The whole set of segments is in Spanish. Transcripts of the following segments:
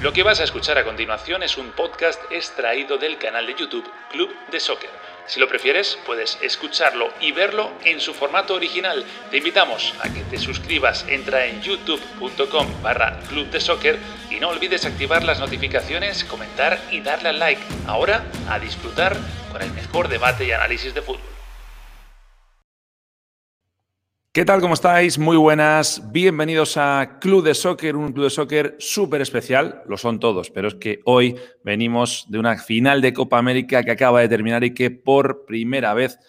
Lo que vas a escuchar a continuación es un podcast extraído del canal de YouTube Club de Soccer. Si lo prefieres, puedes escucharlo y verlo en su formato original. Te invitamos a que te suscribas, entra en youtube.com barra Club de Soccer y no olvides activar las notificaciones, comentar y darle al like. Ahora, a disfrutar con el mejor debate y análisis de fútbol. ¿Qué tal? ¿Cómo estáis? Muy buenas. Bienvenidos a Club de Soccer, un club de soccer súper especial. Lo son todos, pero es que hoy venimos de una final de Copa América que acaba de terminar y que por primera vez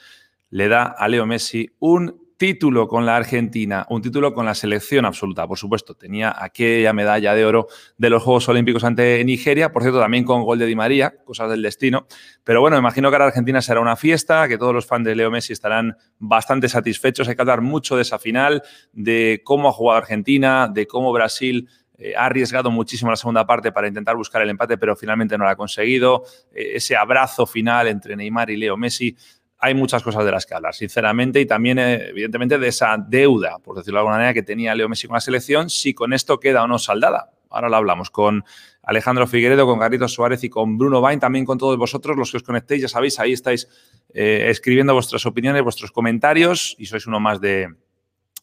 le da a Leo Messi un título con la Argentina, un título con la selección absoluta, por supuesto. Tenía aquella medalla de oro de los Juegos Olímpicos ante Nigeria, por cierto, también con gol de Di María, cosas del destino. Pero bueno, imagino que ahora Argentina será una fiesta, que todos los fans de Leo Messi estarán bastante satisfechos. Hay que hablar mucho de esa final, de cómo ha jugado Argentina, de cómo Brasil eh, ha arriesgado muchísimo la segunda parte para intentar buscar el empate, pero finalmente no lo ha conseguido. Eh, ese abrazo final entre Neymar y Leo Messi hay muchas cosas de las que hablar, sinceramente, y también, eh, evidentemente, de esa deuda, por decirlo de alguna manera, que tenía Leo Messi con la selección, si con esto queda o no saldada. Ahora lo hablamos con Alejandro Figueredo, con Carlitos Suárez y con Bruno Bain, también con todos vosotros, los que os conectéis, ya sabéis, ahí estáis eh, escribiendo vuestras opiniones, vuestros comentarios, y sois uno más de,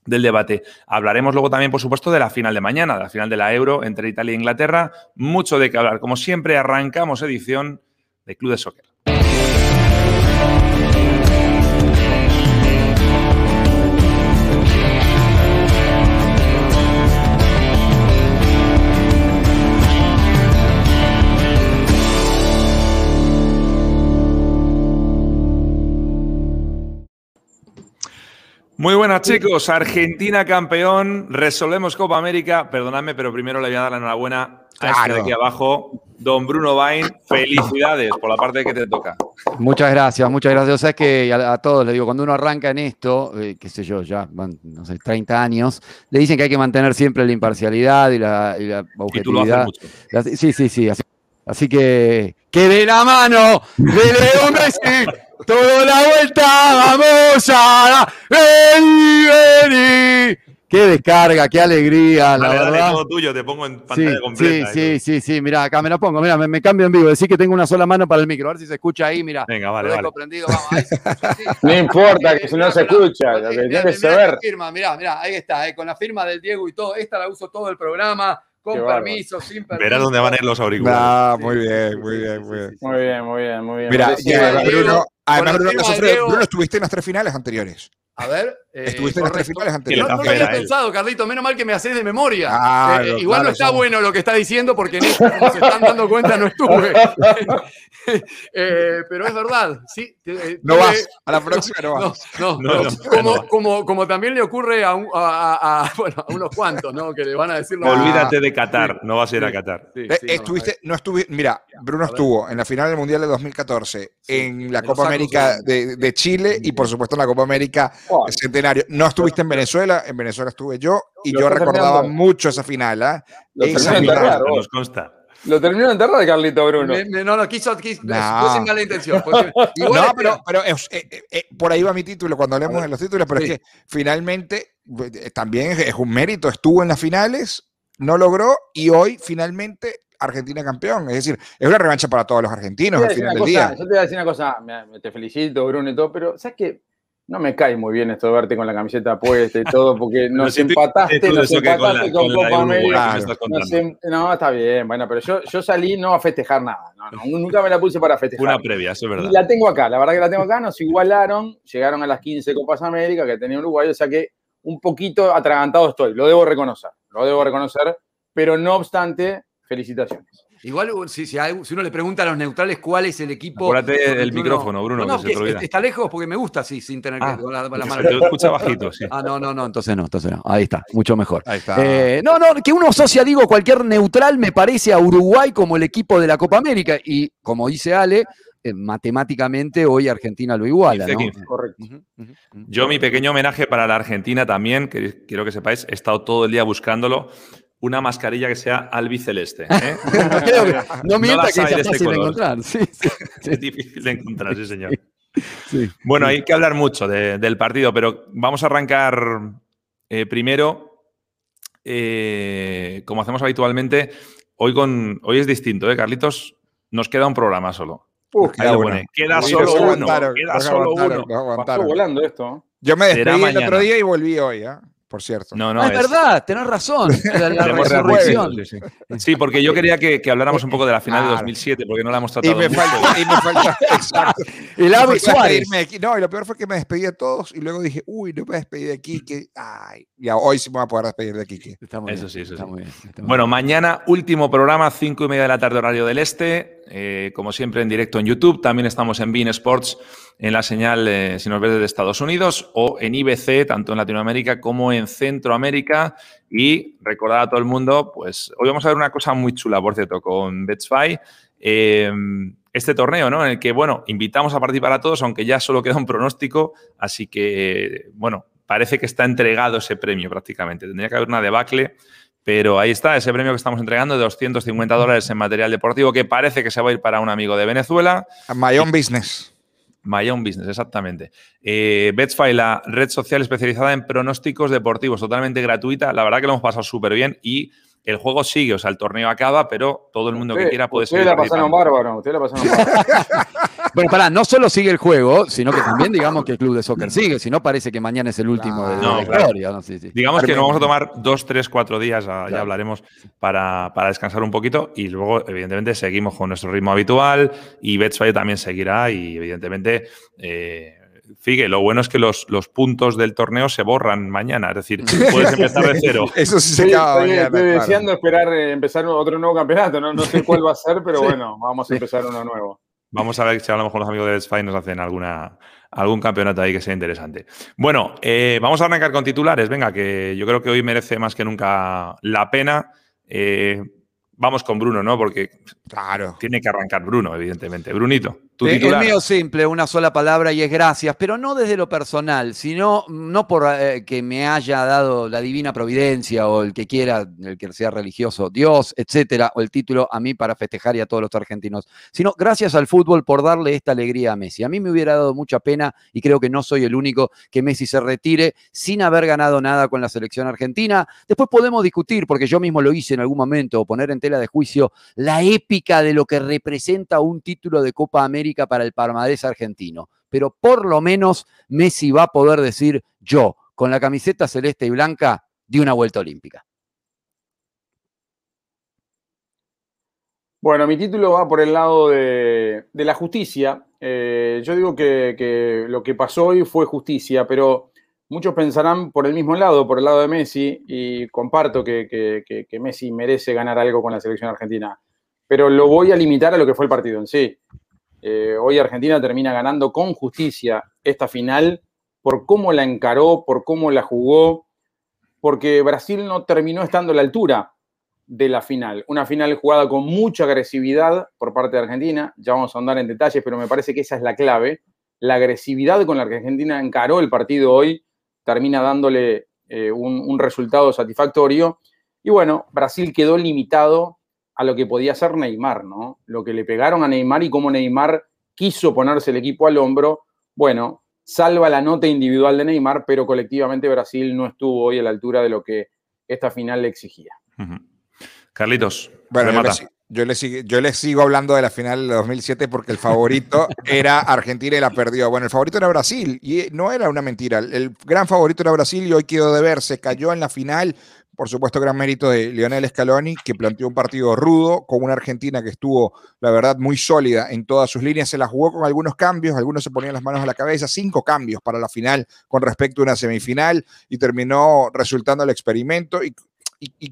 del debate. Hablaremos luego también, por supuesto, de la final de mañana, de la final de la Euro entre Italia e Inglaterra. Mucho de qué hablar. Como siempre, arrancamos edición de Club de Soccer. Muy buenas chicos, Argentina campeón, resolvemos Copa América, perdonadme, pero primero le voy a dar la enhorabuena a este de aquí abajo, don Bruno Bain, felicidades por la parte que te toca. Muchas gracias, muchas gracias. O sea, es que a, todos les digo, cuando uno arranca en esto, eh, qué sé yo, ya van, no sé, 30 años, le dicen que hay que mantener siempre la imparcialidad y la, y la objetividad. Sí, sí, sí. Así, así que, que de la mano de Leo Messi toda la vuelta, vamos a vení, vení. Qué descarga, qué alegría, la verdad. todo tuyo, te pongo en pantalla sí, completa. Sí, sí, sí, sí, mira, acá me lo pongo, mira, me, cambio en vivo, decir que tengo una sola mano para el micro, a ver si se escucha ahí, mira. Venga, vale, vale. Prendido, vamos, ahí no importa que si no se escucha, lo que tiene que saber. Firma, mirá, mirá, ahí está, eh, con la firma del Diego y todo, esta la uso todo el programa, con permiso, sin permiso. Verás dónde van a ir los auriculares. Ah, muy bien, muy bien, muy bien. Muy bien, muy bien, muy bien. Mira, Bruno, además Bruno, Bruno, estuviste en las tres finales anteriores. A ver. Eh, Estuviste en las tres finales anteriores. No, no lo había pensado, Carlito. Menos mal que me haces de memoria. Eh, igual no está bueno lo que está diciendo porque en esto, como se están dando cuenta, no estuve. eh, pero es verdad. Sí, no vas. A la próxima no vas. No, no, como, como, como, también le ocurre a, un, a, a, bueno, a, unos cuantos, ¿no? Que le van a decir. Olvídate de Qatar. No vas a ir a Qatar. Sí, eh, estuviste, no, estuviste. Mira, Bruno estuvo en la final del Mundial de 2014, en la Copa América de, de, Chile y, por supuesto, en la Copa América Centenario. No estuviste en Venezuela, en Venezuela estuve yo y yo recordaba mucho esa final. ¿eh? Lo esa final. Nos consta. Lo terminó de enterrar Carlito Bruno. no, no, quiso, quiso no. sin mala intención. no, pero, pero eh, eh, eh, por ahí va mi título cuando hablemos de los títulos, pero sí. es que finalmente eh, también es un mérito, estuvo en las finales, no logró y hoy finalmente Argentina campeón. Es decir, es una revancha para todos los argentinos al final del cosa, día. Yo te voy a decir una cosa, me, te felicito Bruno y todo, pero ¿sabes qué? No me cae muy bien esto de verte con la camiseta puesta y todo, porque nos empataste, nos empataste con, Copa América. No, está bien, bueno, pero yo, yo salí no a festejar nada. No, no, nunca me la puse para festejar. Una previa, eso es verdad. Y la tengo acá, la verdad que la tengo acá, nos igualaron, llegaron a las 15 Copas América que tenía Uruguay, o sea que un poquito atragantado estoy, lo debo reconocer, lo debo reconocer, pero no obstante, felicitaciones. Igual, si, si, si, uno le pregunta a los neutrales cuál es el equipo. Acuérdate del micrófono, Bruno. No, no que que está lejos porque me gusta así, sin tener ah, que. Con la, la mano. Te escucha bajito, sí. Ah, no, no, no, entonces no, entonces no. Ahí está, mucho mejor. Ahí está. Eh, no, no, que uno asocia, digo, cualquier neutral me parece a Uruguay como el equipo de la Copa América. Y como dice Ale, eh, matemáticamente hoy Argentina lo iguala. 15, 15. ¿no? Correcto. Uh uh. Yo, mi pequeño homenaje para la Argentina también, que quiero que sepáis, he estado todo el día buscándolo una mascarilla que sea albiceleste. ¿eh? no mienta no que es fácil de encontrar. Sí, sí, sí. Es difícil de encontrar, sí, señor. Bueno, hay que hablar mucho de, del partido, pero vamos a arrancar eh, primero, eh, como hacemos habitualmente, hoy, con, hoy es distinto, ¿eh, Carlitos? Nos queda un programa solo. queda, queda solo uno. Queda solo uno. Pasó volando esto. Yo me despedí el otro día y volví hoy, ¿eh? Por cierto. No, no, ah, es, verdad, tenés razón. sí, porque yo quería que, habláramos un poco de la final de 2007, porque no la hemos tratado. Y me falta, y me falta, exacto. Y la. No, y lo peor fue que me despedí de todos y luego dije, uy, no me despedí de Kike. Ay, ya hoy sí me voy a poder despedir de Kike. Eso sí, eso sí. Bueno, mañana último programa, 5 y media de la tarde, horario del este. Eh, como siempre, en directo en YouTube. También estamos en Bean Sports en la señal, eh, si nos ves desde Estados Unidos, o en IBC, tanto en Latinoamérica como en Centroamérica. Y recordad a todo el mundo, pues hoy vamos a ver una cosa muy chula, por cierto, con Betsfy. Eh, este torneo, ¿no? En el que, bueno, invitamos a participar a todos, aunque ya solo queda un pronóstico, así que, bueno, parece que está entregado ese premio prácticamente. Tendría que haber una debacle pero ahí está, ese premio que estamos entregando de 250 dólares en material deportivo que parece que se va a ir para un amigo de Venezuela. My Own Business. My Own Business, exactamente. Eh, Betsfy, la red social especializada en pronósticos deportivos, totalmente gratuita. La verdad que lo hemos pasado súper bien y el juego sigue, o sea, el torneo acaba, pero todo el mundo que quiera puede seguir. Usted la pasaron bárbaro, usted la pasaron bárbaro. bueno, pará, no solo sigue el juego, sino que también digamos que el club de soccer sigue, si no parece que mañana es el último de, la historia. ¿no? Digamos que nos vamos a tomar dos, tres, cuatro días, ya hablaremos, para, descansar un poquito y luego, evidentemente, seguimos con nuestro ritmo habitual y Betsfire también seguirá y, evidentemente, eh, Figue, lo bueno es que los, los, puntos del torneo se borran mañana, es decir, puedes empezar de cero. Eso sí se acaba Estoy, estoy deseando esperar eh, empezar otro nuevo campeonato, ¿no? no sé cuál va a ser, pero bueno, vamos a empezar uno nuevo. Vamos a ver si a lo mejor los amigos de Spy nos hacen alguna, algún campeonato ahí que sea interesante. Bueno, eh, vamos a arrancar con titulares. Venga, que yo creo que hoy merece más que nunca la pena. Eh, vamos con Bruno, ¿no? Porque claro. tiene que arrancar Bruno, evidentemente. Brunito. Es mío simple, una sola palabra y es gracias, pero no desde lo personal, sino no por eh, que me haya dado la divina providencia o el que quiera, el que sea religioso, Dios, etcétera, o el título a mí para festejar y a todos los argentinos, sino gracias al fútbol por darle esta alegría a Messi. A mí me hubiera dado mucha pena y creo que no soy el único que Messi se retire sin haber ganado nada con la selección argentina. Después podemos discutir, porque yo mismo lo hice en algún momento, o poner en de juicio la épica de lo que representa un título de Copa América para el palmarés argentino. Pero por lo menos Messi va a poder decir, yo, con la camiseta celeste y blanca, di una vuelta olímpica. Bueno, mi título va por el lado de, la justicia. Eh, yo digo que, lo que pasó hoy fue justicia, pero muchos pensarán por el mismo lado, por el lado de Messi, y comparto que, Messi merece ganar algo con la selección argentina. Pero lo voy a limitar a lo que fue el partido en sí. Eh, hoy Argentina termina ganando con justicia esta final por cómo la encaró, por cómo la jugó, porque Brasil no terminó estando a la altura de la final. Una final jugada con mucha agresividad por parte de Argentina. Ya vamos a andar en detalles, pero me parece que esa es la clave. La agresividad con la que Argentina encaró el partido hoy termina dándole eh, un resultado satisfactorio. Y bueno, Brasil quedó limitado a lo que podía ser Neymar, ¿no? Lo que le pegaron a Neymar y cómo Neymar quiso ponerse el equipo al hombro, bueno, salva la nota individual de Neymar, pero colectivamente Brasil no estuvo hoy a la altura de lo que esta final le exigía. Carlitos, bueno, yo le, sigo, yo le sigo hablando de la final de 2007 porque el favorito era Argentina y la perdió. Bueno, el favorito era Brasil y no era una mentira. El gran favorito era Brasil y hoy quedó de ver, se cayó en la final por supuesto, gran mérito de Lionel Scaloni, que planteó un partido rudo con una Argentina que estuvo, la verdad, muy sólida en todas sus líneas. Se la jugó con algunos cambios, algunos se ponían las manos a la cabeza, cinco cambios para la final con respecto a una semifinal y terminó resultando el experimento. Y,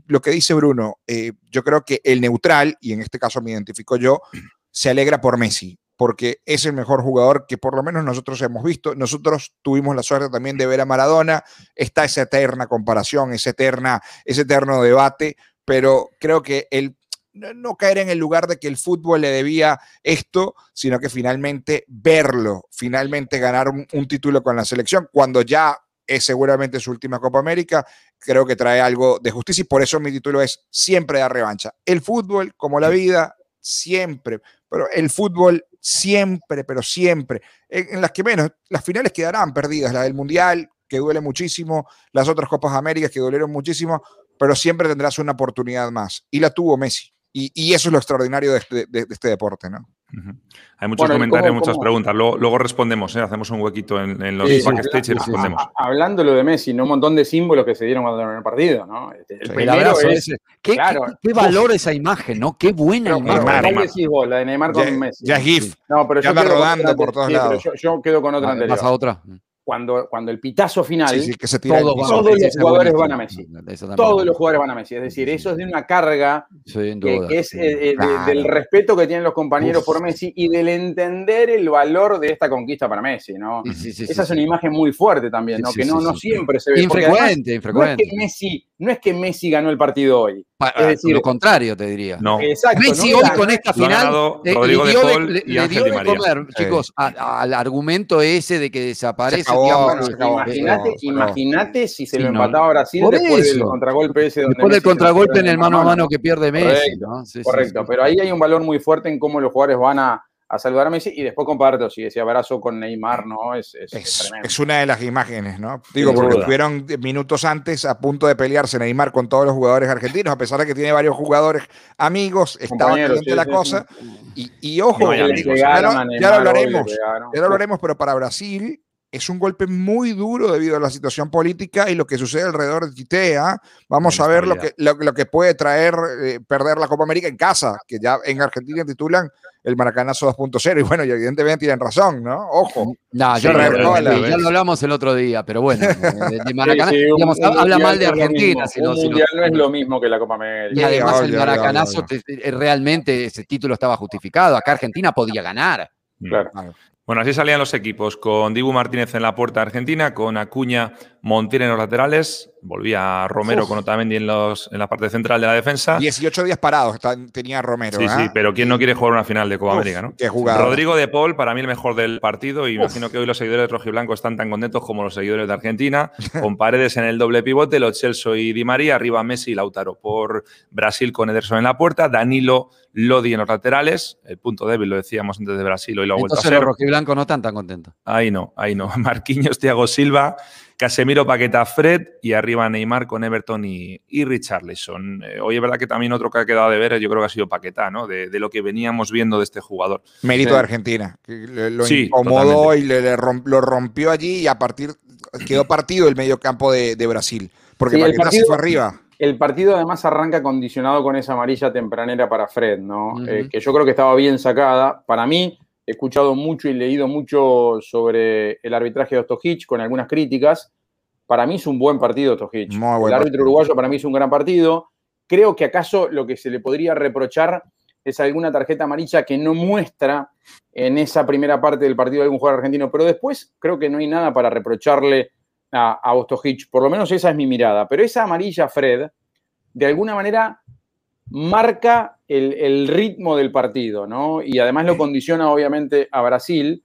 lo que dice Bruno, eh, yo creo que el neutral, y en este caso me identifico yo, se alegra por Messi porque es el mejor jugador que por lo menos nosotros hemos visto. Nosotros tuvimos la suerte también de ver a Maradona. Está esa eterna comparación, ese, eterna, ese eterno debate, pero creo que el no caer en el lugar de que el fútbol le debía esto, sino que finalmente verlo, finalmente ganar un, un título con la selección, cuando ya es seguramente su última Copa América, creo que trae algo de justicia y por eso mi título es siempre dar revancha. El fútbol, como la vida, siempre, pero el fútbol siempre, pero siempre, en, las que menos, las finales quedarán perdidas, la del Mundial, que duele muchísimo, las otras Copas Américas que dolieron muchísimo, pero siempre tendrás una oportunidad más. Y la tuvo Messi. Y, eso es lo extraordinario de este, este deporte, ¿no? Hay muchos comentarios, muchas preguntas. Luego, respondemos, ¿eh? hacemos un huequito en, los backstage y respondemos. Hablando lo de Messi, ¿no? un montón de símbolos que se dieron cuando en el partido. ¿no? Este, el primero es, ¿Qué, qué, valor esa imagen, ¿no? Qué buena imagen. ¿Cuál decís vos? La de Neymar con Messi. Ya GIF. No, pero ya yo rodando por todos lados. Yo, yo, quedo con otra anterior. Pasa otra cuando, cuando el pitazo final, todos los jugadores van a Messi. Todos los jugadores van a Messi. Es decir, eso es de una carga que, es eh, eh, del respeto que tienen los compañeros por Messi y del entender el valor de esta conquista para Messi. ¿no? Esa es una imagen muy fuerte también, ¿no? que no, no siempre se ve. Infrecuente, infrecuente. No es, que Messi, no es que Messi ganó el partido hoy. es decir, lo contrario, te diría. No. Messi hoy con esta final eh, le, dio de, comer, chicos, al argumento ese de que desaparece Imagínate si se lo empataba Brasil después del contragolpe ese. después del contragolpe en el mano a mano que pierde Messi. Correcto, pero ahí hay un valor muy fuerte en cómo los jugadores van a, saludar a Messi y después comparto, si ese abrazo con Neymar, ¿no? Es, es, es, una de las imágenes, ¿no? Digo, porque estuvieron minutos antes a punto de pelearse Neymar con todos los jugadores argentinos, a pesar de que tiene varios jugadores amigos, estaba caliente la cosa. Y, ojo, ya, lo hablaremos, ya lo hablaremos, pero para Brasil es un golpe muy duro debido a la situación política y lo que sucede alrededor de Titea. Vamos a ver lo que, lo, que puede traer eh, perder la Copa América en casa, que ya en Argentina titulan el Maracanazo 2.0. Y bueno, y evidentemente tienen razón, ¿no? Ojo. No, yo ya lo hablamos el otro día, pero bueno, de Maracaná, habla mal de Argentina. Si no, mundial no es lo mismo que la Copa América. Y además el Maracanazo realmente ese título estaba justificado. Acá Argentina podía ganar. Claro. Bueno, así salían los equipos, con Dibu Martínez en la puerta Argentina, con Acuña Montiel en los laterales, volvía Romero con Otamendi en, los, en la parte central de la defensa. 18 días parados tenía Romero. Sí, sí, ¿eh? pero ¿quién no quiere jugar una final de Copa América, no? Rodrigo de Paul, para mí el mejor del partido, y imagino que hoy los seguidores de Rojiblanco están tan contentos como los seguidores de Argentina, con Paredes en el doble pivote, Los Celso y Di María, arriba Messi y Lautaro. Por Brasil con Ederson en la puerta, Danilo Lodi en los laterales, el punto débil, lo decíamos antes de Brasil, hoy lo ha vuelto a ser. los rojiblancos no están tan contentos. Ahí no, ahí no. Marquinhos, Thiago Silva, Casemiro, Paqueta, Fred y arriba Neymar con Everton y, y Richarlison. Eh, hoy es verdad que también otro que ha quedado de ver, yo creo que ha sido Paqueta, ¿no? De, lo que veníamos viendo de este jugador. Mérito de Argentina. lo incomodó y le, lo rompió allí y a partir quedó partido el medio campo de, Brasil. Porque Paqueta se fue arriba. El partido además arranca condicionado con esa amarilla tempranera para Fred, ¿no? Eh, que yo creo que estaba bien sacada. Para mí, he escuchado mucho y leído mucho sobre el arbitraje de Ostojic con algunas críticas. Para mí es un buen partido Ostojic. El árbitro uruguayo para mí es un gran partido. Creo que acaso lo que se le podría reprochar es alguna tarjeta amarilla que no muestra en esa primera parte del partido de algún jugador argentino, pero después creo que no hay nada para reprocharle a, a Ostojic. Por lo menos esa es mi mirada. Pero esa amarilla, Fred, de alguna manera marca el, ritmo del partido, ¿no? Y además lo condiciona obviamente a Brasil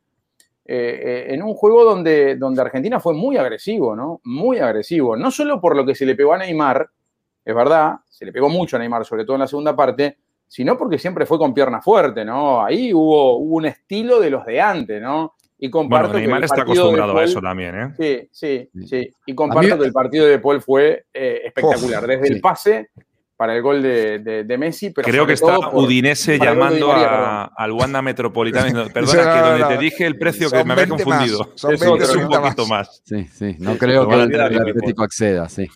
eh, eh, en un juego donde, donde Argentina fue muy agresivo, ¿no? Muy agresivo. No solo por lo que se le pegó a Neymar, es verdad, se le pegó mucho a Neymar, sobre todo en la segunda parte, sino porque siempre fue con pierna fuerte, ¿no? Ahí hubo, un estilo de los de antes, ¿no? Y comparto Neymar está acostumbrado a eso también, ¿eh? Sí, sí, sí. Y comparto que el partido de Paul fue eh, espectacular. Desde el pase para el gol de, Messi. Pero Creo que está Udinese llamando al Wanda Metropolitano. Perdona, que donde te dije el precio que me había confundido. Son es un poquito más. Sí, sí. No creo que el Atlético acceda, sí.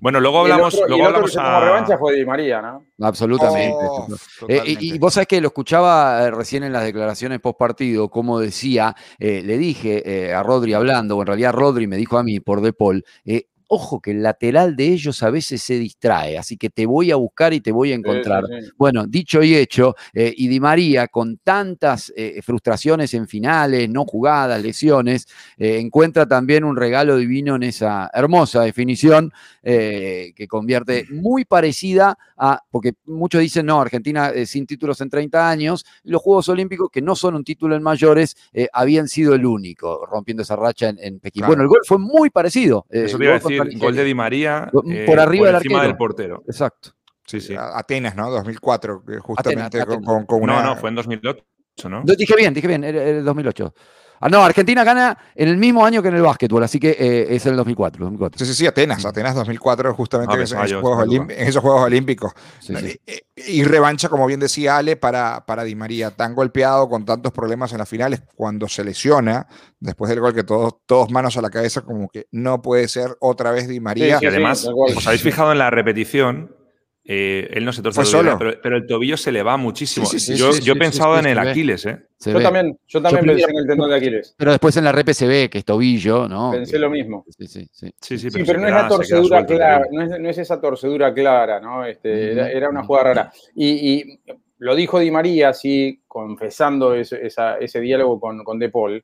Bueno, luego hablamos. Y luego hablamos a... revancha fue Di María, ¿no? Absolutamente. Oh, eh, y, vos sabés que lo escuchaba eh, recién en las declaraciones post partido, como decía, eh, le dije a Rodri hablando, o en realidad Rodri me dijo a mí por De Paul, Ojo que el lateral de ellos a veces se distrae, así que te voy a buscar y te voy a encontrar. Bueno, dicho y hecho, eh, y Di María con tantas eh, frustraciones en finales, no jugadas, lesiones, eh, encuentra también un regalo divino en esa hermosa definición que convierte muy parecida a, porque muchos dicen, no, Argentina sin títulos en 30 años, los Juegos Olímpicos, que no son un título en mayores, habían sido el único, rompiendo esa racha en, Pekín. Bueno, el gol fue muy parecido. Eso te iba a decir gol de Di María por eh, arriba del encima del portero. Exacto. Sí, sí. Atenas, ¿no? 2004, justamente Con, una... No, no, fue en 2008, ¿no? Dije bien, dije bien, era, 2008. Ah, no, Argentina gana en el mismo año que en el básquetbol, así que eh, es el 2004, 2004. Sí, sí, sí, Atenas, Atenas 2004, justamente ah, en, esos Juegos Olímpicos. Eh, eh, y revancha, como bien decía Ale, para, para Di María, tan golpeado con tantos problemas en las finales, cuando se lesiona, después del gol que todos, todos manos a la cabeza, como que no puede ser otra vez Di María. y además, os habéis fijado en la repetición, eh, él no se torce solo. Pero, el tobillo se le va muchísimo. yo, yo he pensado en el Aquiles, ¿eh? yo también, yo también pensé en el tendón de Aquiles. Pero después en la repe se ve que es tobillo, ¿no? Pensé lo mismo. Sí, sí, sí. pero, no, es la torcedura clara, no, es, esa torcedura clara, ¿no? Este, era, una jugada rara. Y, lo dijo Di María, así, confesando ese, ese diálogo con, con De Paul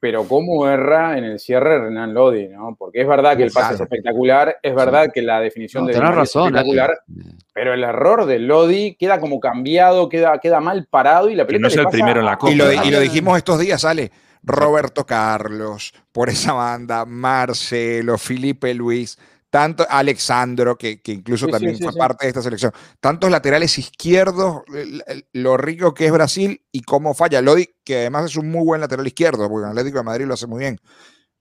pero cómo erra en el cierre Renan Lodi, ¿no? Porque es verdad que el pase es espectacular, es verdad que la definición de razón, es espectacular, pero el error de Lodi queda como cambiado, queda, queda mal parado y la pelota no es el primero en la copa. Y lo, y lo dijimos estos días, Ale. Roberto Carlos, por esa banda, Marcelo, Felipe Luis, tanto Alexandro, que, incluso también fue parte de esta selección, tantos laterales izquierdos, lo rico que es Brasil y cómo falla. Lodi, que además es un muy buen lateral izquierdo, porque el Atlético de Madrid lo hace muy bien.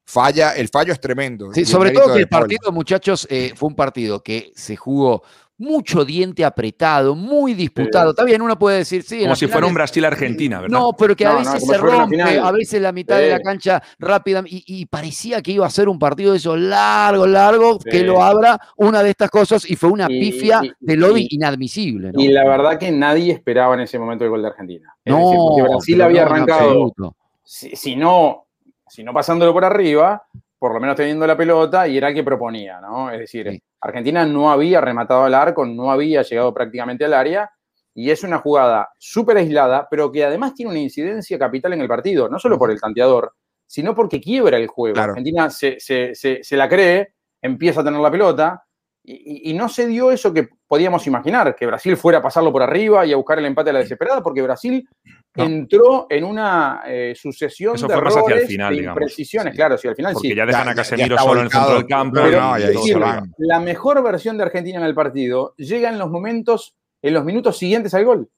Falla, el fallo es tremendo. Sí, sobre todo que el partido, muchachos, eh, fue un partido que se jugó mucho diente apretado, muy disputado. Está bien, uno puede decir, sí. Como si fuera un Brasil-Argentina, ¿verdad? No, pero que a veces se rompe, a veces la mitad de la cancha rápida, y, parecía que iba a ser un partido de esos largo, largo, que lo abra una de estas cosas, y fue una pifia de lobby inadmisible. Y la verdad que nadie esperaba en ese momento el gol de Argentina. no, porque Brasil había arrancado, si, no, si no pasándolo por arriba, por lo menos teniendo la pelota, y era el que proponía, ¿no? Es decir, Argentina no había rematado al arco, no había llegado prácticamente al área, y es una jugada súper aislada, pero que además tiene una incidencia capital en el partido, no solo por el tanteador, sino porque quiebra el juego. Argentina se, la cree, empieza a tener la pelota, y, no se dio eso que podíamos imaginar, que Brasil fuera a pasarlo por arriba y a buscar el empate a la desesperada, porque Brasil entró en una eh, sucesión de errores, de imprecisiones, claro, si al final porque ya dejan a Casemiro solo en el centro del campo. la mejor versión de Argentina en el partido llega en los momentos, en los minutos siguientes al gol.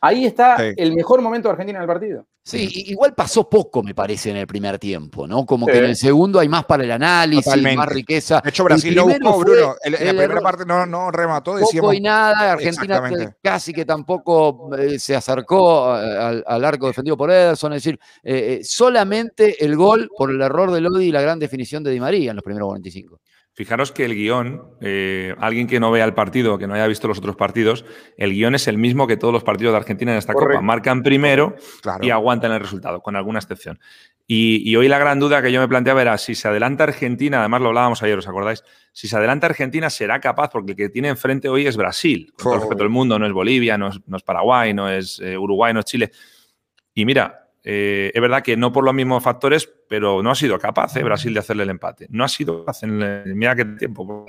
Ahí está el mejor momento de Argentina en el partido. Sí, igual pasó poco, me parece, en el primer tiempo, ¿no? Como que en el segundo hay más para el análisis, más riqueza. De hecho, Brasil no buscó, Bruno. En, la primera parte no, no remató, decíamos. Poco y nada, Argentina casi que tampoco eh, se acercó al, arco defendido por Ederson. Es decir, eh, eh, solamente el gol por el error de Lodi y la gran definición de Di María en los primeros 45. Fijaros que el guion, eh, alguien que no vea el partido, que no haya visto los otros partidos, el guion es el mismo que todos los partidos de Argentina en esta Copa. Marcan primero y aguantan el resultado, con alguna excepción. Y, hoy la gran duda que yo me planteaba era si se adelanta Argentina, además lo hablábamos ayer, ¿os acordáis? Si se adelanta Argentina será capaz, porque el que tiene enfrente hoy es Brasil, con todo el respeto del mundo, no es Bolivia, no es, Paraguay, no es eh, Uruguay, no es Chile. Y mira, eh, es verdad que no por los mismos factores, pero no ha sido capaz eh, Brasil de hacerle el empate. No ha sido capaz en mira qué tiempo.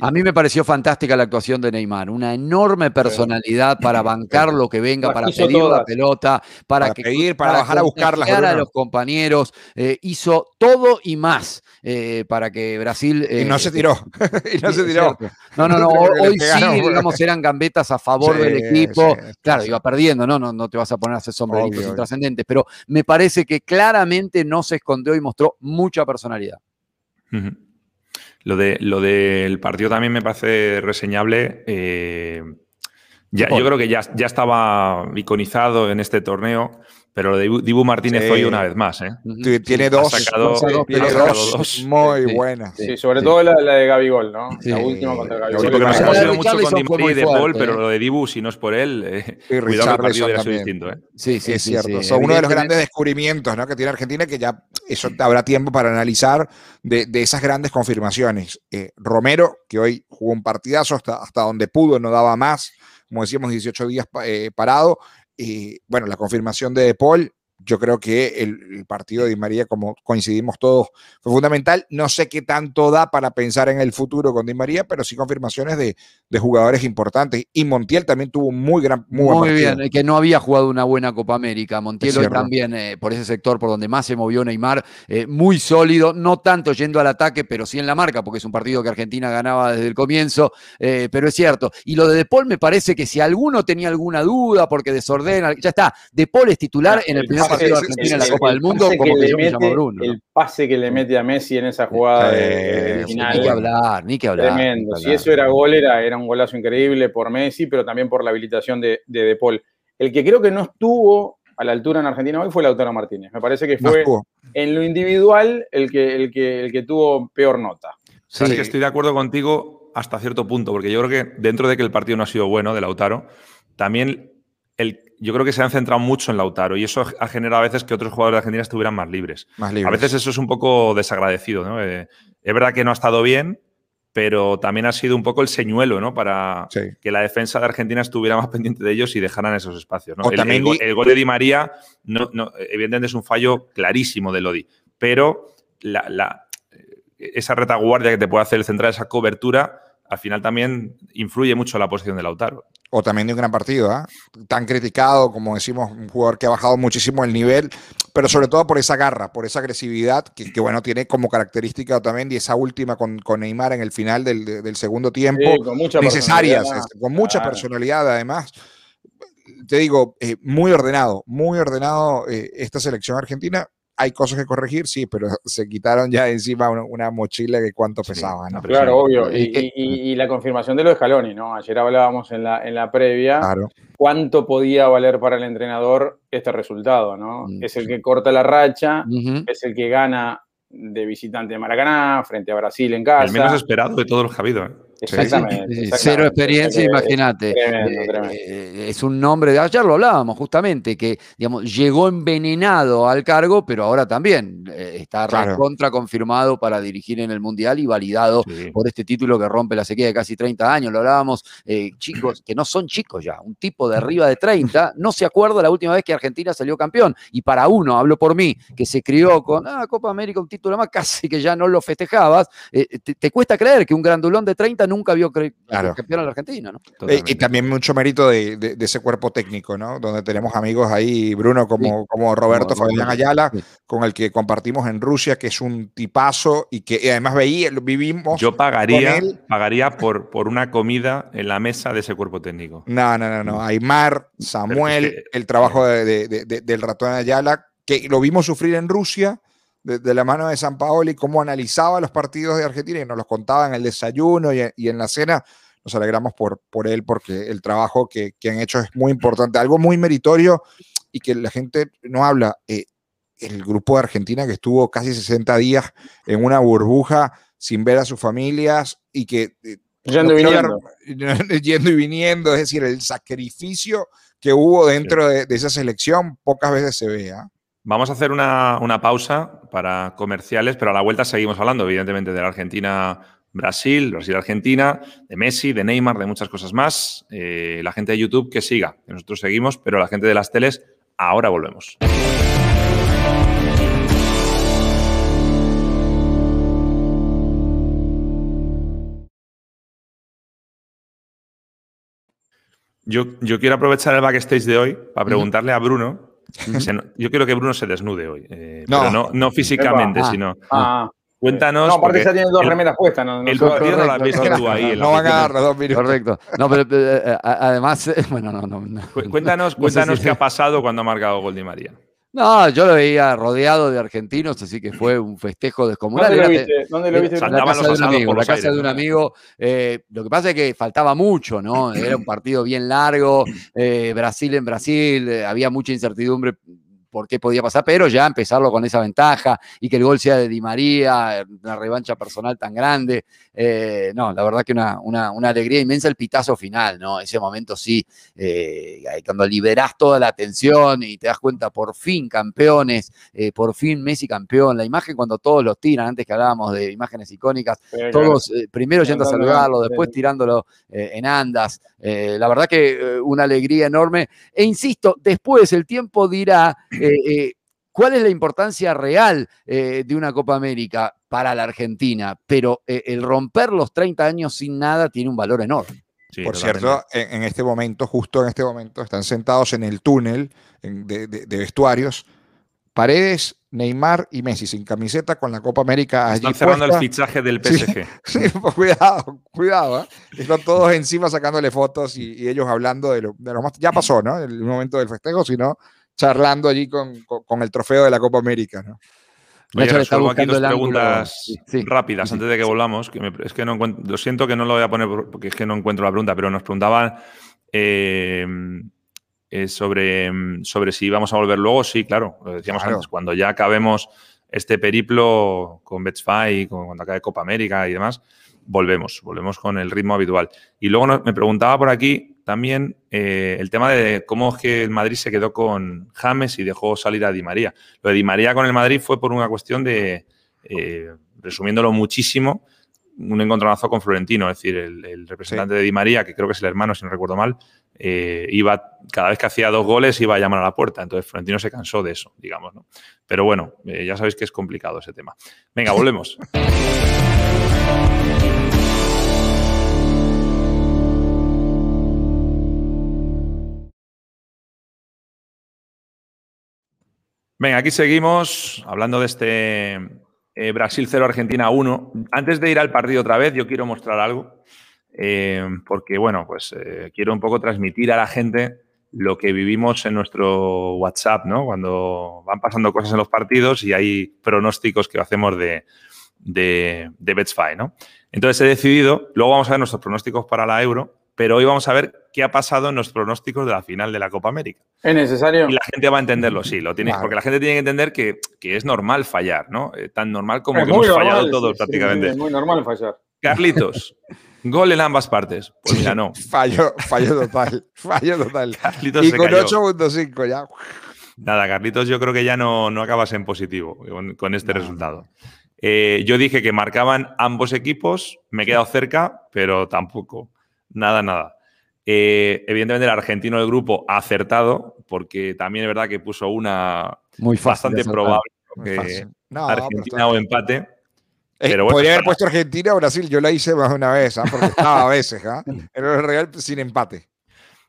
A mí me pareció fantástica la actuación de Neymar, una enorme personalidad para bancar lo que venga, para pedir la pelota, para, que, para, bajar a buscarla a los compañeros, eh, hizo todo y más eh, para que Brasil. y no se eh, tiró. y no se tiró. No, no, no. Hoy sí, digamos, eran gambetas a favor del equipo. claro, iba perdiendo, ¿no? ¿no? No te vas a poner a hacer sombreritos intrascendentes, pero me parece que claramente no se escondió y mostró mucha personalidad. Lo, de, lo del partido también me parece reseñable. Eh, ya, yo creo que ya, ya estaba iconizado en este torneo pero lo de Dibu Martínez hoy una vez más, ¿eh? Tiene dos, sacado, dos, muy buenas. Sí, sobre todo la, de Gabigol, ¿no? La última contra Gabigol. Sí, porque nos hemos ido mucho con Di y de Paul, pero lo de Dibu, si no es por él, eh, cuidado que el partido hubiera sido distinto, ¿eh? Sí, sí, es cierto. Son uno de los grandes descubrimientos ¿no? que tiene Argentina, que ya eso habrá tiempo para analizar de, de esas grandes confirmaciones. Eh, Romero, que hoy jugó un partidazo hasta, hasta donde pudo, no daba más, como decíamos, 18 días eh, parado. Y bueno, la confirmación de Paul, yo creo que el, partido de Di María, como coincidimos todos, fue fundamental. No sé qué tanto da para pensar en el futuro con Di María, pero sí confirmaciones de, jugadores importantes. Y Montiel también tuvo un muy gran. Muy, bien, que no había jugado una buena Copa América. Montiel hoy también, eh, por ese sector por donde más se movió Neymar, eh, muy sólido, no tanto yendo al ataque, pero sí en la marca, porque es un partido que Argentina ganaba desde el comienzo. Eh, pero es cierto. Y lo de De Paul me parece que si alguno tenía alguna duda porque desordena, ya está. De Paul es titular en el primer partido Argentina en la Copa del Mundo, como que, mete, Bruno. El pase que le mete a Messi en esa jugada de, final. Ni que hablar, ni que hablar. Tremendo. Si eso era gol, era, era un golazo increíble por Messi, pero también por la habilitación de De, de Paul. El que creo que no estuvo a la altura en Argentina hoy fue Lautaro Martínez. Me parece que fue en lo individual el que, el que, el que tuvo peor nota. Sí. que estoy de acuerdo contigo hasta cierto punto, porque yo creo que dentro de que el partido no ha sido bueno de Lautaro, también el, yo creo que se han centrado mucho en Lautaro y eso ha generado a veces que otros jugadores de Argentina estuvieran más libres. Más libres. A veces eso es un poco desagradecido. ¿no? Eh, es verdad que no ha estado bien, pero también ha sido un poco el señuelo, ¿no? Para que la defensa de Argentina estuviera más pendiente de ellos y dejaran esos espacios. ¿no? El, gol de Di María, no, evidentemente es un fallo clarísimo de Lodi, pero la, esa retaguardia que te puede hacer el central, esa cobertura, al final también influye mucho en la posición de Lautaro. O también de un gran partido, ¿eh? tan criticado, como decimos, un jugador que ha bajado muchísimo el nivel, pero sobre todo por esa garra, por esa agresividad que, bueno, tiene como característica también y esa última con, con Neymar en el final del, segundo tiempo, necesarias, este, con mucha personalidad además. Te digo, eh, muy ordenado, muy ordenado eh, esta selección argentina hay cosas que corregir, sí, pero se quitaron ya encima una, mochila que cuánto pesaba, ¿no? Claro, obvio. Y, la confirmación de lo de Scaloni, ¿no? Ayer hablábamos en la, en la previa cuánto podía valer para el entrenador este resultado, ¿no? Mm. Es el que corta la racha, es el que gana de visitante de Maracaná, frente a Brasil en casa. El menos esperado de todos los que ha habido. ¿eh? Exactamente, Cero experiencia, imagínate. Eh, eh, es un nombre de ayer lo hablábamos justamente, que digamos, llegó envenenado al cargo, pero ahora también eh, está contra confirmado para dirigir en el Mundial y validado por este título que rompe la sequía de casi 30 años. Lo hablábamos, chicos, que no son chicos ya, un tipo de arriba de 30, no se acuerda la última vez que Argentina salió campeón. Y para uno, hablo por mí, que se crió con ah, Copa América, un título más, casi que ya no lo festejabas, te, te, cuesta creer que un grandulón de 30 nunca vio que claro. campeón a la Argentina, ¿no? Eh, y, también mucho mérito de, ese cuerpo técnico, ¿no? Donde tenemos amigos ahí, Bruno, como, como Roberto Fabián Ayala, con el que compartimos en Rusia, que es un tipazo y que además veía, vivimos. Yo pagaría, pagaría por, por una comida en la mesa de ese cuerpo técnico. No, no, no, no. Aymar, Samuel, el trabajo del ratón Ayala, que lo vimos sufrir en Rusia de, la mano de San Paolo y cómo analizaba los partidos de Argentina y nos los contaba en el desayuno y, en la cena. Nos alegramos por, por él porque el trabajo que, han hecho es muy importante, algo muy meritorio y que la gente no habla. Eh, el grupo de Argentina que estuvo casi 60 días en una burbuja sin ver a sus familias y que... Eh, yendo, y viniendo. yendo y viniendo, es decir, el sacrificio que hubo dentro de, esa selección pocas veces se ve. ¿ah? Vamos a hacer una, pausa para comerciales, pero a la vuelta seguimos hablando, evidentemente, de la Argentina-Brasil, Brasil-Argentina, de Messi, de Neymar, de muchas cosas más. Eh, la gente de YouTube que siga, nosotros seguimos, pero la gente de las teles, ahora volvemos. Yo, yo, quiero aprovechar el backstage de hoy para preguntarle a Bruno yo quiero que Bruno se desnude hoy. Eh, no. Pero no, físicamente, ah. sino. Ah. Cuéntanos. No, aparte ya tiene dos remeras puestas. No, el partido no lo has visto tú ahí. no van a dar dos minutos. Correcto. No, pero eh, eh, además, bueno, no, no. Cuéntanos, cuéntanos qué ha pasado cuando ha marcado gol de María. No, yo lo veía rodeado de argentinos, así que fue un festejo descomunal. ¿Dónde lo viste? ¿Dónde lo viste? En la casa de un amigo. La casa de un amigo. lo que pasa es que faltaba mucho, ¿no? Era un partido bien largo. Brasil en Brasil, había mucha incertidumbre por qué podía pasar, pero ya empezarlo con esa ventaja y que el gol sea de Di María, una revancha personal tan grande. Eh, no, la verdad que una, una, alegría inmensa el pitazo final, ¿no? Ese momento sí, eh, cuando liberás toda la atención y te das cuenta, por fin campeones, eh, por fin Messi campeón, la imagen cuando todos los tiran, antes que hablábamos de imágenes icónicas, todos primero yendo a saludarlo, después tirándolo en andas. la verdad que una alegría enorme. E insisto, después el tiempo dirá eh, eh, ¿Cuál es la importancia real eh, de una Copa América para la Argentina? Pero el romper los 30 años sin nada tiene un valor enorme. Por cierto, en, este momento, justo en este momento, están sentados en el túnel de, vestuarios. Paredes, Neymar y Messi sin camiseta con la Copa América Están cerrando el fichaje del PSG. Sí, pues cuidado, cuidado. Están todos encima sacándole fotos y, ellos hablando de lo, más. Ya pasó, ¿no? El momento del festejo, sino charlando allí con, el trofeo de la Copa América. ¿no? Oye, resuelvo aquí dos preguntas rápidas antes de que volvamos. Que es que no encuentro, lo siento que no lo voy a poner porque es que no encuentro la pregunta, pero nos preguntaban eh, eh, sobre, sobre si íbamos a volver luego. Sí, claro, lo decíamos antes, cuando ya acabemos este periplo con Betsfy, cuando acabe Copa América y demás, volvemos, volvemos con el ritmo habitual. Y luego me preguntaba por aquí también eh, el tema de cómo es que el Madrid se quedó con James y dejó salir a Di María. Lo de Di María con el Madrid fue por una cuestión de, eh, resumiéndolo muchísimo, un encontronazo con Florentino, es decir, el, representante de Di María, que creo que es el hermano, si no recuerdo mal, eh, iba, cada vez que hacía dos goles iba a llamar a la puerta. Entonces Florentino se cansó de eso, digamos, ¿no? Pero bueno, ya sabéis que es complicado ese tema. Venga, volvemos. Venga, aquí seguimos hablando de este eh, Brasil 0, Argentina 1. Antes de ir al partido otra vez, yo quiero mostrar algo, eh, porque bueno, pues eh, quiero un poco transmitir a la gente lo que vivimos en nuestro WhatsApp, ¿no? Cuando van pasando cosas en los partidos y hay pronósticos que hacemos de, de, de ¿no? Entonces he decidido, luego vamos a ver nuestros pronósticos para la Euro, pero hoy vamos a ver qué ha pasado en los pronósticos de la final de la Copa América. ¿Es necesario? Y la gente va a entenderlo, sí, lo tiene, porque la gente tiene que entender que, es normal fallar, ¿no? Eh, tan normal como que hemos fallado todos prácticamente. es muy normal fallar. Carlitos, gol en ambas partes. Pues mira, no. fallo, fallo total, fallo total. Carlitos y con 8.5 ya. Nada, Carlitos, yo creo que ya no, no acabas en positivo con, este resultado. Eh, yo dije que marcaban ambos equipos, me he quedado cerca, pero tampoco. Nada, nada. Eh, evidentemente el argentino del grupo ha acertado, porque también es verdad que puso una Muy bastante probable que Argentina o empate. Eh, pero podría haber puesto Argentina o Brasil, yo la hice más de una vez, ¿ah? porque estaba a veces, ¿ah? Era el Real sin empate.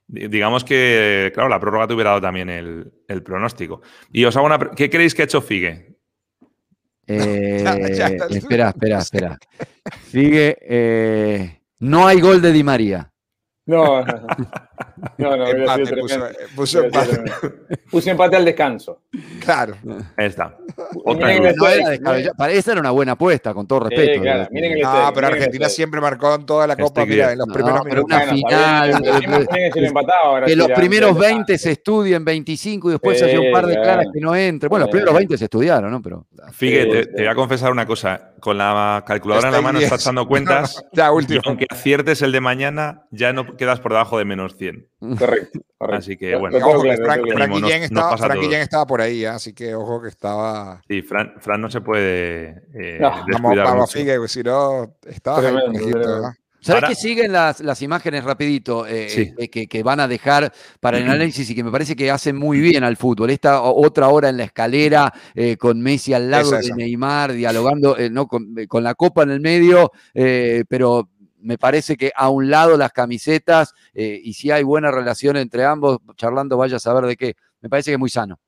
Digamos que, claro, la prórroga te hubiera dado también el, pronóstico. Y os hago una. ¿Qué creéis que ha hecho Figue? Eh, espera, espera, espera. Figue. No hay gol de Di María. No, empate, puso, empate. Puse empate al descanso. Claro. Ahí está. para esa era una buena apuesta, con todo respeto. claro. miren no, pero Argentina siempre marcó en toda la Copa, mira, en los primeros minutos. Una final. que los primeros 20 se estudien, 25 y después se hace un par de claras que no entren. Bueno, los primeros 20 se estudiaron, ¿no? Pero. Fíjate, te, voy a confesar una cosa. Con la calculadora en la mano estás dando cuentas. ya, último. aunque aciertes el de mañana, ya no quedas por debajo de menos 100. Correcto. Así que bueno. Frank, estaba, por ahí, ¿eh? así que ojo que estaba. Sí, Fran, no se puede. Eh, vamos, vamos, Figue, si no, estaba. ¿Sabes que siguen las, las, imágenes rapidito eh, que, van a dejar para el análisis y que me parece que hacen muy bien al fútbol? Esta otra hora en la escalera con Messi al lado de Neymar, dialogando no, con, con, la copa en el medio, pero me parece que a un lado las camisetas eh, y si hay buena relación entre ambos, charlando vaya a saber de qué. Me parece que es muy sano.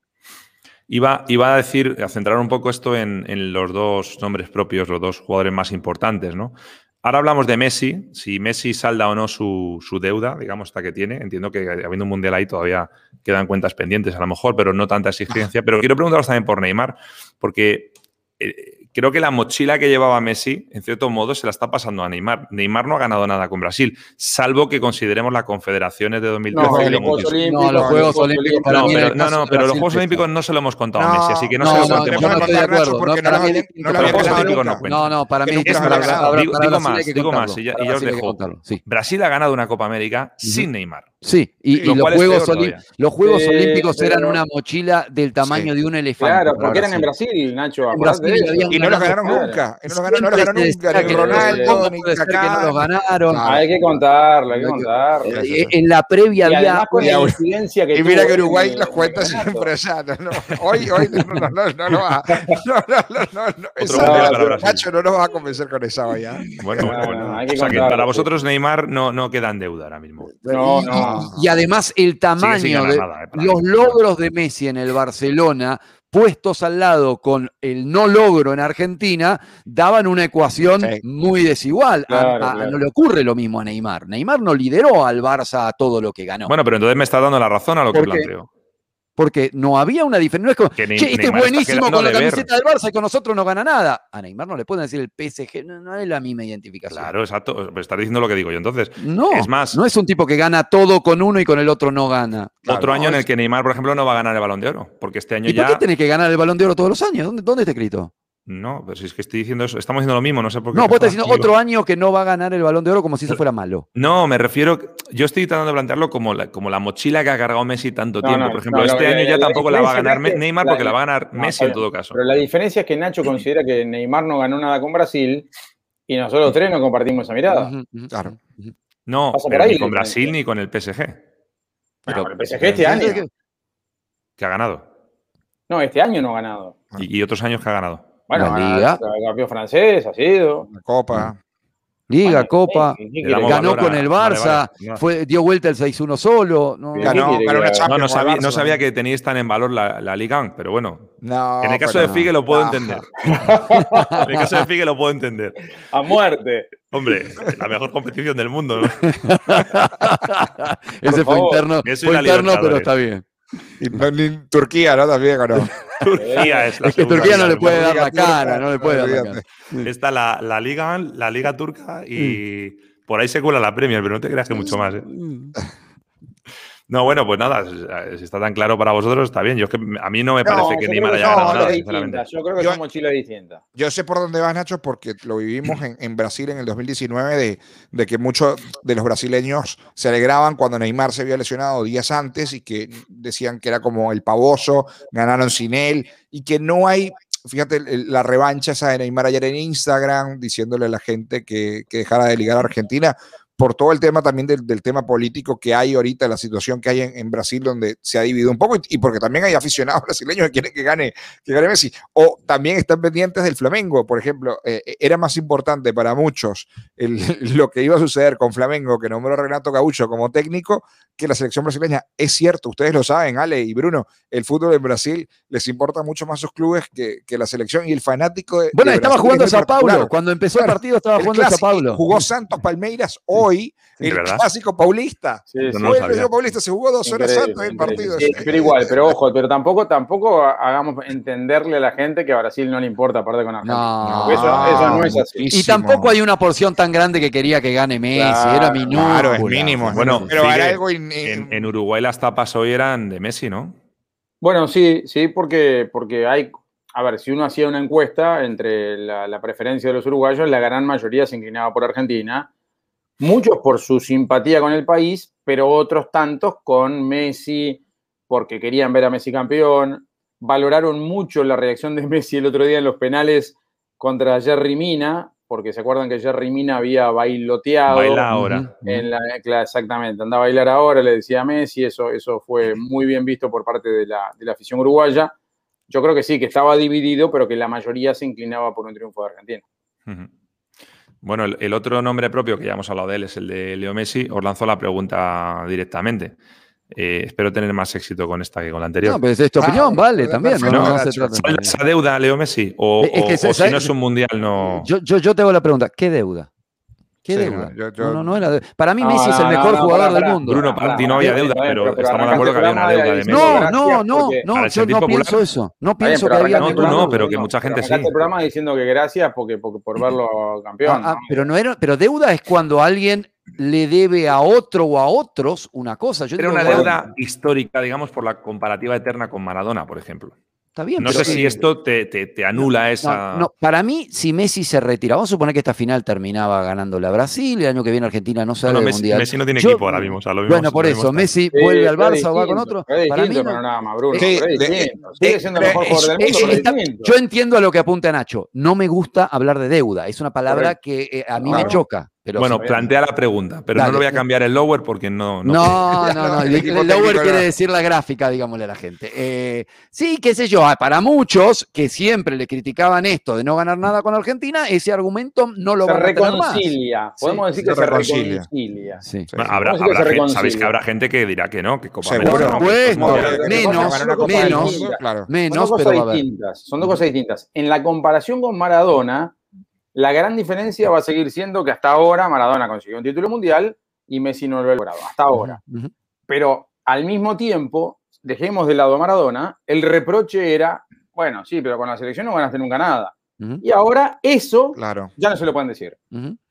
Iba, iba a decir, a centrar un poco esto en, los dos nombres propios, los dos jugadores más importantes, ¿no? Ahora hablamos de Messi, si Messi salda o no su, deuda, digamos, hasta que tiene. Entiendo que habiendo un mundial ahí todavía quedan cuentas pendientes a lo mejor, pero no tanta exigencia. Pero quiero preguntaros también por Neymar, porque eh, creo que la mochila que llevaba Messi, en cierto modo, se la está pasando a Neymar. Neymar no ha ganado nada con Brasil, salvo que consideremos las confederaciones de 2013. No, los Juegos Olímpicos. No, pero, no, no, pero los Juegos Olímpicos no se lo hemos contado a Messi, así que no, se lo contemos. No, no, estoy de acuerdo. No, no, para mí Digo más, digo más, y ya os dejo. Brasil ha ganado una Copa América sin Neymar. Sí, y, los, Juegos los, Juegos Olímpicos eran una mochila del tamaño de un elefante. Claro, porque eran en Brasil, Nacho. y no los ganaron nunca. no los ganaron, nunca. Ni Ronaldo, ni Kaká. No los ganaron. hay que contarlo, hay que contarlo. Eh, en la previa había. Y mira que Uruguay los cuenta siempre allá. Hoy, hoy no, no, no, no lo va. No, no, no, no. Nacho no nos va a convencer con esa vaya. Bueno, bueno, bueno. O sea que para vosotros Neymar no, no queda en deuda ahora mismo. No, no. Y además el tamaño de eh, los logros de Messi en el Barcelona puestos al lado con el no logro en Argentina, daban una ecuación muy desigual. No le ocurre lo mismo a Neymar. Neymar no lideró al Barça a todo lo que ganó. Bueno, pero entonces me está dando la razón a lo que planteo. Porque no había una diferencia. No es como, che, este es buenísimo con la camiseta del Barça y con nosotros no gana nada. A Neymar no le pueden decir el PSG, no, es la misma identificación. Claro, exacto. Estás diciendo lo que digo yo. Entonces, no, es más. No es un tipo que gana todo con uno y con el otro no gana. Otro año en el que Neymar, por ejemplo, no va a ganar el balón de oro. Porque este año ¿Y ya. ¿Por qué tiene que ganar el balón de oro todos los años? ¿Dónde, dónde está escrito? No, pero si es que estoy diciendo eso, estamos diciendo lo mismo, no sé por qué. No, vos estás diciendo otro año que no va a ganar el balón de oro como si eso fuera malo. No, me refiero, yo estoy tratando de plantearlo como la, como la mochila que ha cargado Messi tanto tiempo. por ejemplo, este año ya tampoco la va a ganar Neymar porque la va a ganar Messi en todo caso. Pero la diferencia es que Nacho considera que Neymar no ganó nada con Brasil y nosotros tres no compartimos esa mirada. Claro. No, ni con Brasil ni con el PSG. Pero el PSG este año. Que ha ganado. No, este año no ha ganado. y otros años que ha ganado. Bueno, la Liga. El campeón francés ha sido. La Copa. Liga, Copa, ganó con el Barça, Fue, dio vuelta el 6-1 solo. No, no, sabía, que teníais tan en valor la, Liga, pero bueno. en el caso de Figue lo puedo entender. en el caso de Figue lo puedo entender. A muerte. Hombre, la mejor competición del mundo. Ese fue interno, fue interno pero está bien. Y Turquía, ¿no? También ganó. Turquía es la que Turquía no le puede dar la cara, no le puede dar la cara. Está la, la, Liga, la Liga Turca y mm. por ahí se cuela la Premier, pero no te creas que mucho más. ¿eh? No, bueno, pues nada, si está tan claro para vosotros, está bien. Yo es que a mí no me parece que Neymar haya ganado nada, sinceramente. Yo creo que son mochilas distintas. Yo sé por dónde vas, Nacho, porque lo vivimos en, Brasil en el 2019, de, de, que muchos de los brasileños se alegraban cuando Neymar se había lesionado días antes y que decían que era como el pavoso, ganaron sin él, y que no hay fíjate la revancha esa de Neymar ayer en Instagram, diciéndole a la gente que, que dejara de ligar a Argentina por todo el tema también del, tema político que hay ahorita, la situación que hay en, Brasil, donde se ha dividido un poco, y, porque también hay aficionados brasileños que quieren que gane, que gane Messi, o también están pendientes del Flamengo, por ejemplo, eh, eh, era más importante para muchos lo que iba a suceder con Flamengo, que nombró Renato Gaucho como técnico, que la selección brasileña. Es cierto, ustedes lo saben, Ale y Bruno, el fútbol en Brasil les importa mucho más sus clubes que, la selección y el fanático de. Bueno, estaba jugando a Sao Paulo. Cuando empezó el partido estaba jugando a Sao Paulo. Jugó Santos Palmeiras hoy, el clásico paulista. Sí, el clásico paulista, se jugó dos horas antes del partido. pero igual, pero ojo, pero tampoco, tampoco hagamos entenderle a la gente que a Brasil no le importa aparte con Argentina. No, eso, no es así. Y tampoco hay una porción tan grande que quería que gane Messi, era minúsculo. Claro, es mínimo. Bueno, pero era algo en, Uruguay las tapas hoy eran de Messi, ¿no? Bueno, sí, sí, porque, porque hay, a ver, si uno hacía una encuesta entre la, preferencia de los uruguayos, la gran mayoría se inclinaba por Argentina, muchos por su simpatía con el país, pero otros tantos con Messi, porque querían ver a Messi campeón, valoraron mucho la reacción de Messi el otro día en los penales contra Jerry Mina, porque se acuerdan que Jerry Mina había bailoteado. Baila ahora. En la, exactamente, andaba a bailar ahora, le decía a Messi, eso, eso fue muy bien visto por parte de la, afición uruguaya. Yo creo que sí, que estaba dividido, pero que la mayoría se inclinaba por un triunfo de Argentina. Bueno, el, otro nombre propio que ya hemos hablado de él es el de Leo Messi. Os lanzo la pregunta directamente. Eh, espero tener más éxito con esta que con la anterior. No, pero es tu opinión, ah, vale, también. No, esa deuda, Leo Messi? O, si no es un mundial, no. Yo, yo, yo te hago la pregunta: ¿qué deuda? ¿Qué deuda? no, no, era Para mí, Messi es el mejor jugador del mundo. Bruno, para ti no había deuda, pero, estamos de acuerdo que había una deuda de Messi. No, no, no, no, yo no pienso eso. No pienso que había. No, tú no, pero que mucha gente sí. el programa diciendo que gracias porque, por verlo campeón. Ah, ah, pero, no era, pero deuda es cuando alguien le debe a otro o a otros una cosa. Yo Era una deuda histórica, digamos, por la comparativa eterna con Maradona, por ejemplo. Está bien, no sé si esto te, anula esa. No, para mí, si Messi se retira, vamos a suponer que esta final terminaba ganando la Brasil, el año que viene Argentina no sale del mundial. Messi no tiene equipo ahora mismo. bueno, por eso, Messi vuelve al Barça o va con otro. Para mí, Bruno. Sigue siendo el mejor jugador del mundo. yo entiendo a lo que apunta Nacho. No me gusta hablar de deuda. Es una palabra que eh, a mí me choca bueno, plantea la pregunta, pero no lo voy a cambiar el lower porque no. No, no, no. El, lower quiere decir la gráfica, digámosle a la gente. Eh, sí, qué sé yo, ah, para muchos que siempre le criticaban esto de no ganar nada con Argentina, ese argumento no lo va a reconcilia. Podemos decir que se reconcilia. Sí. habrá, sabéis que habrá gente que dirá que no, que Copa Seguro. Pues, menos, menos, menos, son dos cosas distintas. Son dos cosas distintas. En la comparación con Maradona, la gran diferencia va a seguir siendo que hasta ahora Maradona consiguió un título mundial y Messi no lo ha logrado, hasta ahora. Pero al mismo tiempo, dejemos de lado a Maradona, el reproche era, bueno, sí, pero con la selección no ganaste nunca nada. Y ahora eso claro. ya no se lo pueden decir.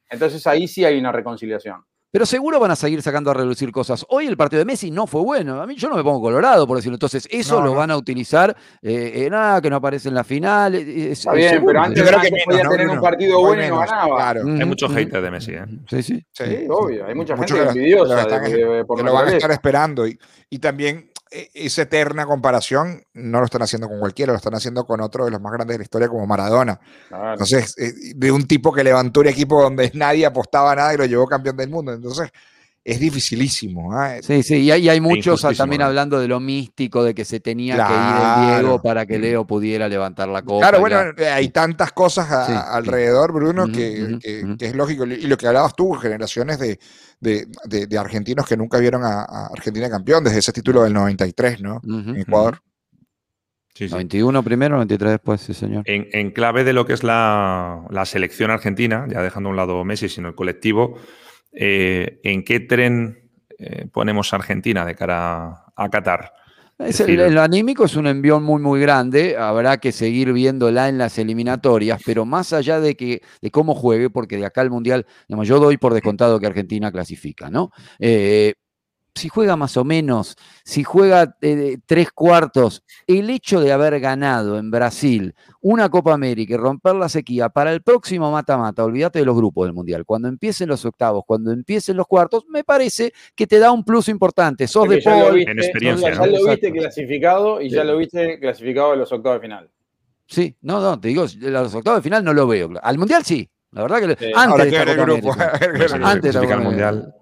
Entonces ahí sí hay una reconciliación. Pero seguro van a seguir sacando a relucir cosas. Hoy el partido de Messi no fue bueno. A mí yo no me pongo colorado, por decirlo. Entonces, eso lo van a utilizar eh, nada, que no aparece en la final. Está bien, pero antes, yo creo que podía tener un partido bueno y no ganaba. Claro. Hay muchos haters de Messi. ¿eh? Sí, sí. Sí, obvio. Hay mucha gente envidiosa. Que lo, van a estar esperando. Y, y también esa eterna comparación no lo están haciendo con cualquiera, lo están haciendo con otro de los más grandes de la historia como Maradona. Entonces, eh, de un tipo que levantó un equipo donde nadie apostaba nada y lo llevó campeón del mundo. Entonces, es dificilísimo. ¿ah? Sí, sí, y hay, muchos también hablando de lo místico, de que se tenía que ir el Diego para que Leo pudiera levantar la copa. Claro, bueno, eh, hay tantas cosas alrededor, Bruno, que, es lógico. Y lo que hablabas tú, generaciones de, de, argentinos que nunca vieron a, Argentina campeón desde ese título del 93, ¿no? en Ecuador. Sí, 91 primero, 93 después, sí, señor. En, clave de lo que es la, la selección argentina, ya dejando a un lado Messi, sino el colectivo, eh, ¿en qué tren eh, ponemos Argentina de cara a Qatar? el, anímico es un envión muy, muy grande. Habrá que seguir viéndola en las eliminatorias, pero más allá de, que, de cómo juegue, porque de acá al Mundial, yo doy por descontado que Argentina clasifica, ¿no? Eh, si juega más o menos, si juega eh, tres cuartos, el hecho de haber ganado en Brasil una Copa América y romper la sequía para el próximo mata-mata, olvídate de los grupos del Mundial, cuando empiecen los octavos, cuando empiecen los cuartos, me parece que te da un plus importante. Sos de Paul, en experiencia. Ya lo viste clasificado y ya lo viste clasificado en los octavos de final. Sí, no, no, te digo, los octavos de final no lo veo. Al Mundial sí, la verdad que antes de esta grupo. antes de la Mundial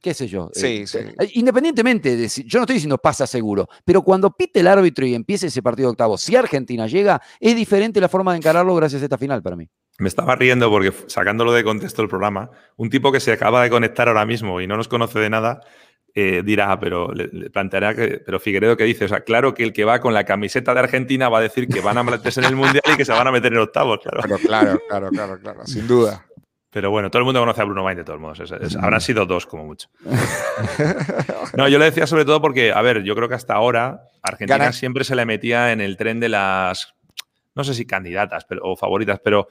qué sé yo. Sí, sí. Eh, independientemente de si, yo no estoy diciendo pasa seguro, pero cuando pite el árbitro y empiece ese partido de octavo, si Argentina llega, es diferente la forma de encararlo gracias a esta final para mí. Me estaba riendo porque sacándolo de contexto el programa, un tipo que se acaba de conectar ahora mismo y no nos conoce de nada, eh, dirá, ah, pero le, planteará que, pero Figueredo que dice, o sea, claro que el que va con la camiseta de Argentina va a decir que van a meterse en el Mundial y que se van a meter en octavos, claro, claro, claro, claro, claro sin duda. Pero bueno, todo el mundo conoce a Bruno Main de todos modos. habrán sido dos como mucho. no, yo le decía sobre todo porque, a ver, yo creo que hasta ahora Argentina siempre se le metía en el tren de las, no sé si candidatas o favoritas, pero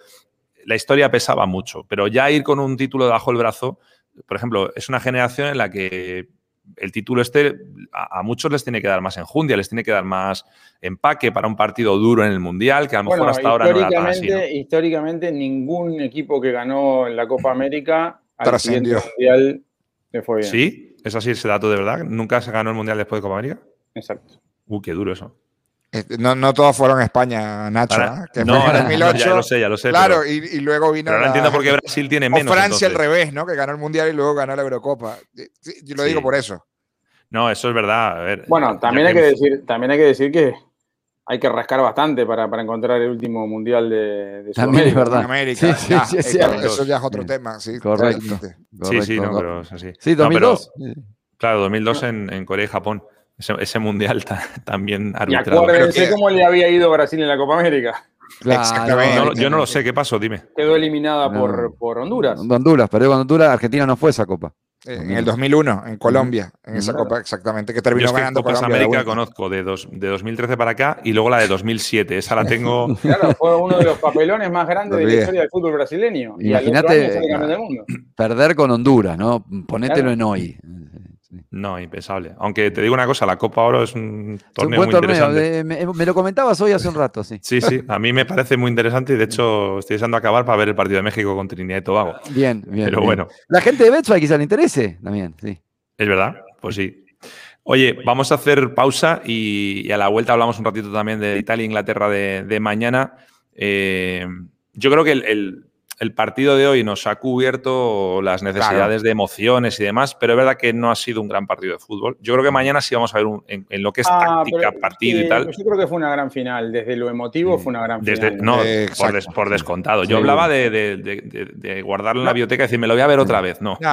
la historia pesaba mucho. Pero ya ir con un título debajo del brazo, por ejemplo, es una generación en la que el título este a, muchos les tiene que dar más enjundia, les tiene que dar más empaque para un partido duro en el Mundial, que a lo mejor hasta ahora no era tan así, Históricamente, ningún equipo que ganó en la Copa América al siguiente Mundial le fue bien. ¿Sí? ¿Es así ese dato de verdad? ¿Nunca se ganó el Mundial después de Copa América? Exacto. Uh, qué duro eso. No, no todos fueron España, Nacho. ¿eh? Que no, fue en 2008. Ya lo sé, ya lo sé. Claro, y, luego vino. Pero no entiendo por qué Brasil tiene menos. O Francia al revés, ¿no? Que ganó el Mundial y luego ganó la Eurocopa. Yo lo digo por eso. No, eso es verdad. bueno, también hay, que decir, también hay que decir que hay que rascar bastante para, encontrar el último mundial de, de También es verdad. América. Sí, sí, sí, eso ya es otro tema. Sí, correcto, Sí, sí, no, pero es así. Sí, 2002. claro, 2002 en, en, Corea y Japón. Ese, mundial también arbitrado. Y acuérdense cómo le había ido Brasil en la Copa América. Claro, yo no lo sé, ¿qué pasó? Dime. Quedó eliminada por, por Honduras. Honduras, pero con Honduras, Argentina no fue esa copa. En el 2001, en Colombia, en esa copa exactamente, que terminó ganando Copas América conozco de, dos, de 2013 para acá y luego la de 2007. Esa la tengo. Claro, fue uno de los papelones más grandes de la historia del fútbol brasileño. Imagínate perder con Honduras, ¿no? Ponételo en hoy. No, impensable. Aunque te digo una cosa, la Copa Oro es un torneo muy interesante. me, lo comentabas hoy hace un rato, sí. Sí, sí. A mí me parece muy interesante y de hecho estoy deseando acabar para ver el partido de México con Trinidad y Tobago. Bien, bien. Pero bueno. La gente de Betfair quizá le interese también, sí. Es verdad, pues sí. Oye, vamos a hacer pausa y, a la vuelta hablamos un ratito también de Italia e Inglaterra de, mañana. Eh, yo creo que el el partido de hoy nos ha cubierto las necesidades de emociones y demás, pero es verdad que no ha sido un gran partido de fútbol. Yo creo que mañana sí vamos a ver en, lo que es ah, táctica, partido y tal. Yo creo que fue una gran final. Desde lo emotivo fue una gran final. No, por, descontado. Yo hablaba de, guardarlo en la biblioteca y decir, me lo voy a ver otra vez. No.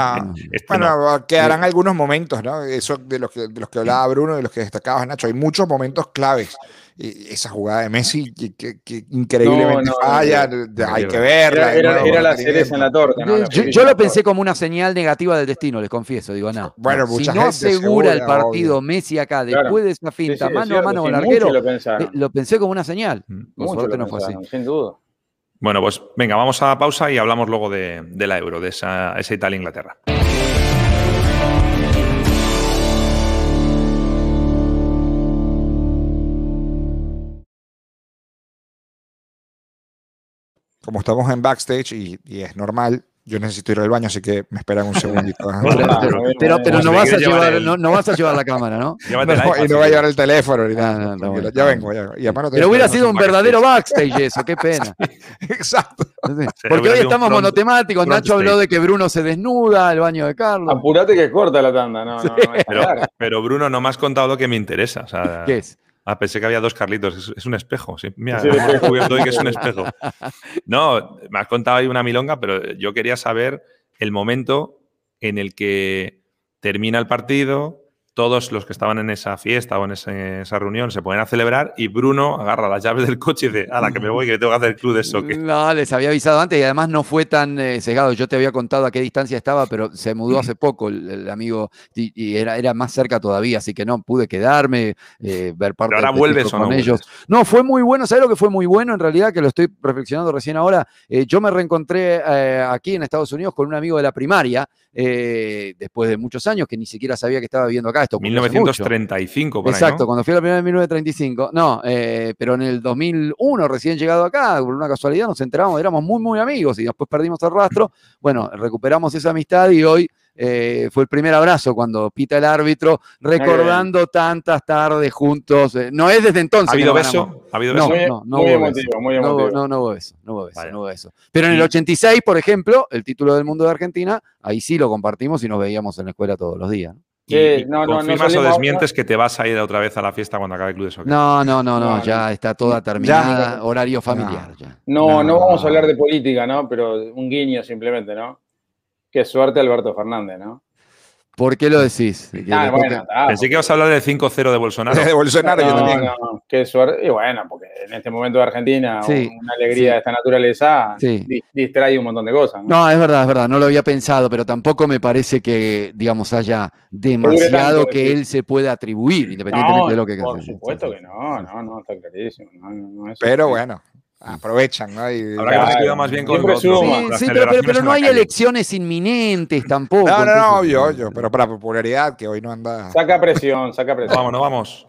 Este bueno, quedarán algunos momentos, ¿no? Eso de los, que, de los que hablaba Bruno, de los que destacaba Nacho. Hay muchos momentos claves esa jugada de Messi que, increíblemente falla, hay que verla. Era, era, la cereza en la torta. Yo, lo pensé como una señal negativa del destino, les confieso. Digo, no. Bueno, si no asegura el partido Messi acá, después de esa finta, mano a mano con el arquero, eh, lo, pensé como una señal. Por no fue así. Sin duda. Bueno, pues venga, vamos a pausa y hablamos luego de, la euro, de esa, esa Italia-Inglaterra. Como estamos en backstage y, es normal, yo necesito ir al baño, así que me esperan un segundito. pero, pero no, vas a llevar, no, vas a llevar la cámara, ¿no? y no va a llevar el teléfono. Ni nada. ya vengo. Ya, y pero hubiera sido un verdadero backstage eso, qué pena. Exacto. Porque hoy estamos monotemáticos. Nacho habló de que Bruno se desnuda, el baño de Carlos. Apurate que corta la tanda. No, no, pero, pero, Bruno, no me has contado lo que me interesa. O sea, ¿Qué es? Ah, pensé que había dos Carlitos. Es, un espejo. Sí. Mira, he descubierto hoy que es un espejo. No, me has contado ahí una milonga, pero yo quería saber el momento en el que termina el partido, todos los que estaban en esa fiesta o en esa reunión se ponen a celebrar y Bruno agarra las llaves del coche y dice, a la que me voy, que tengo que hacer el club de soccer. No, les había avisado antes y además no fue tan eh, cegado. Yo te había contado a qué distancia estaba, pero se mudó hace poco el, amigo y, era, era, más cerca todavía, así que no pude quedarme, eh, ver parte pero ahora vuelves con ellos. No, fue muy bueno. ¿Sabes lo que fue muy bueno en realidad? Que lo estoy reflexionando recién ahora. Eh, yo me reencontré aquí en Estados Unidos con un amigo de la primaria después de muchos años que ni siquiera sabía que estaba viviendo acá. Esto 1935, por Exacto, cuando fui a la primera en 1935. No, eh, pero en el 2001, recién llegado acá, por una casualidad nos enteramos, éramos muy, muy amigos y después perdimos el rastro. Bueno, recuperamos esa amistad y hoy eh, fue el primer abrazo cuando pita el árbitro, recordando tantas tardes juntos. Eh, no es desde entonces. ¿Ha habido beso? ¿Ha habido beso? No, no, no, hubo beso. No, no, hubo beso. No hubo beso, no hubo beso. Pero en el 86, por ejemplo, el título del mundo de Argentina, ahí sí lo compartimos y nos veíamos en la escuela todos los días. Y, no, confirmas o desmientes que te vas a ir otra vez a la fiesta cuando acabe el club de soccer. No, no, no, no, ya está toda terminada, horario familiar. No, no, vamos a hablar de política, ¿no? Pero un guiño simplemente, ¿no? Qué suerte Alberto Fernández, ¿no? ¿Por qué lo decís? Ah, Pensé que ibas a hablar del 5-0 de Bolsonaro. de Bolsonaro yo también. qué suerte. Y bueno, porque en este momento de Argentina una alegría de esta naturaleza distrae un montón de cosas. ¿no? ¿no? es verdad, es verdad. No lo había pensado, pero tampoco me parece que, digamos, haya demasiado que él se pueda atribuir, independientemente de lo que Por supuesto que no, no, no, está clarísimo. pero bueno aprovechan, ¿no? Habrá que más bien con Sí, pero, no hay elecciones inminentes tampoco. No, no, no, obvio, obvio, pero para popularidad que hoy no anda. Saca presión, saca presión. Vámonos, vamos.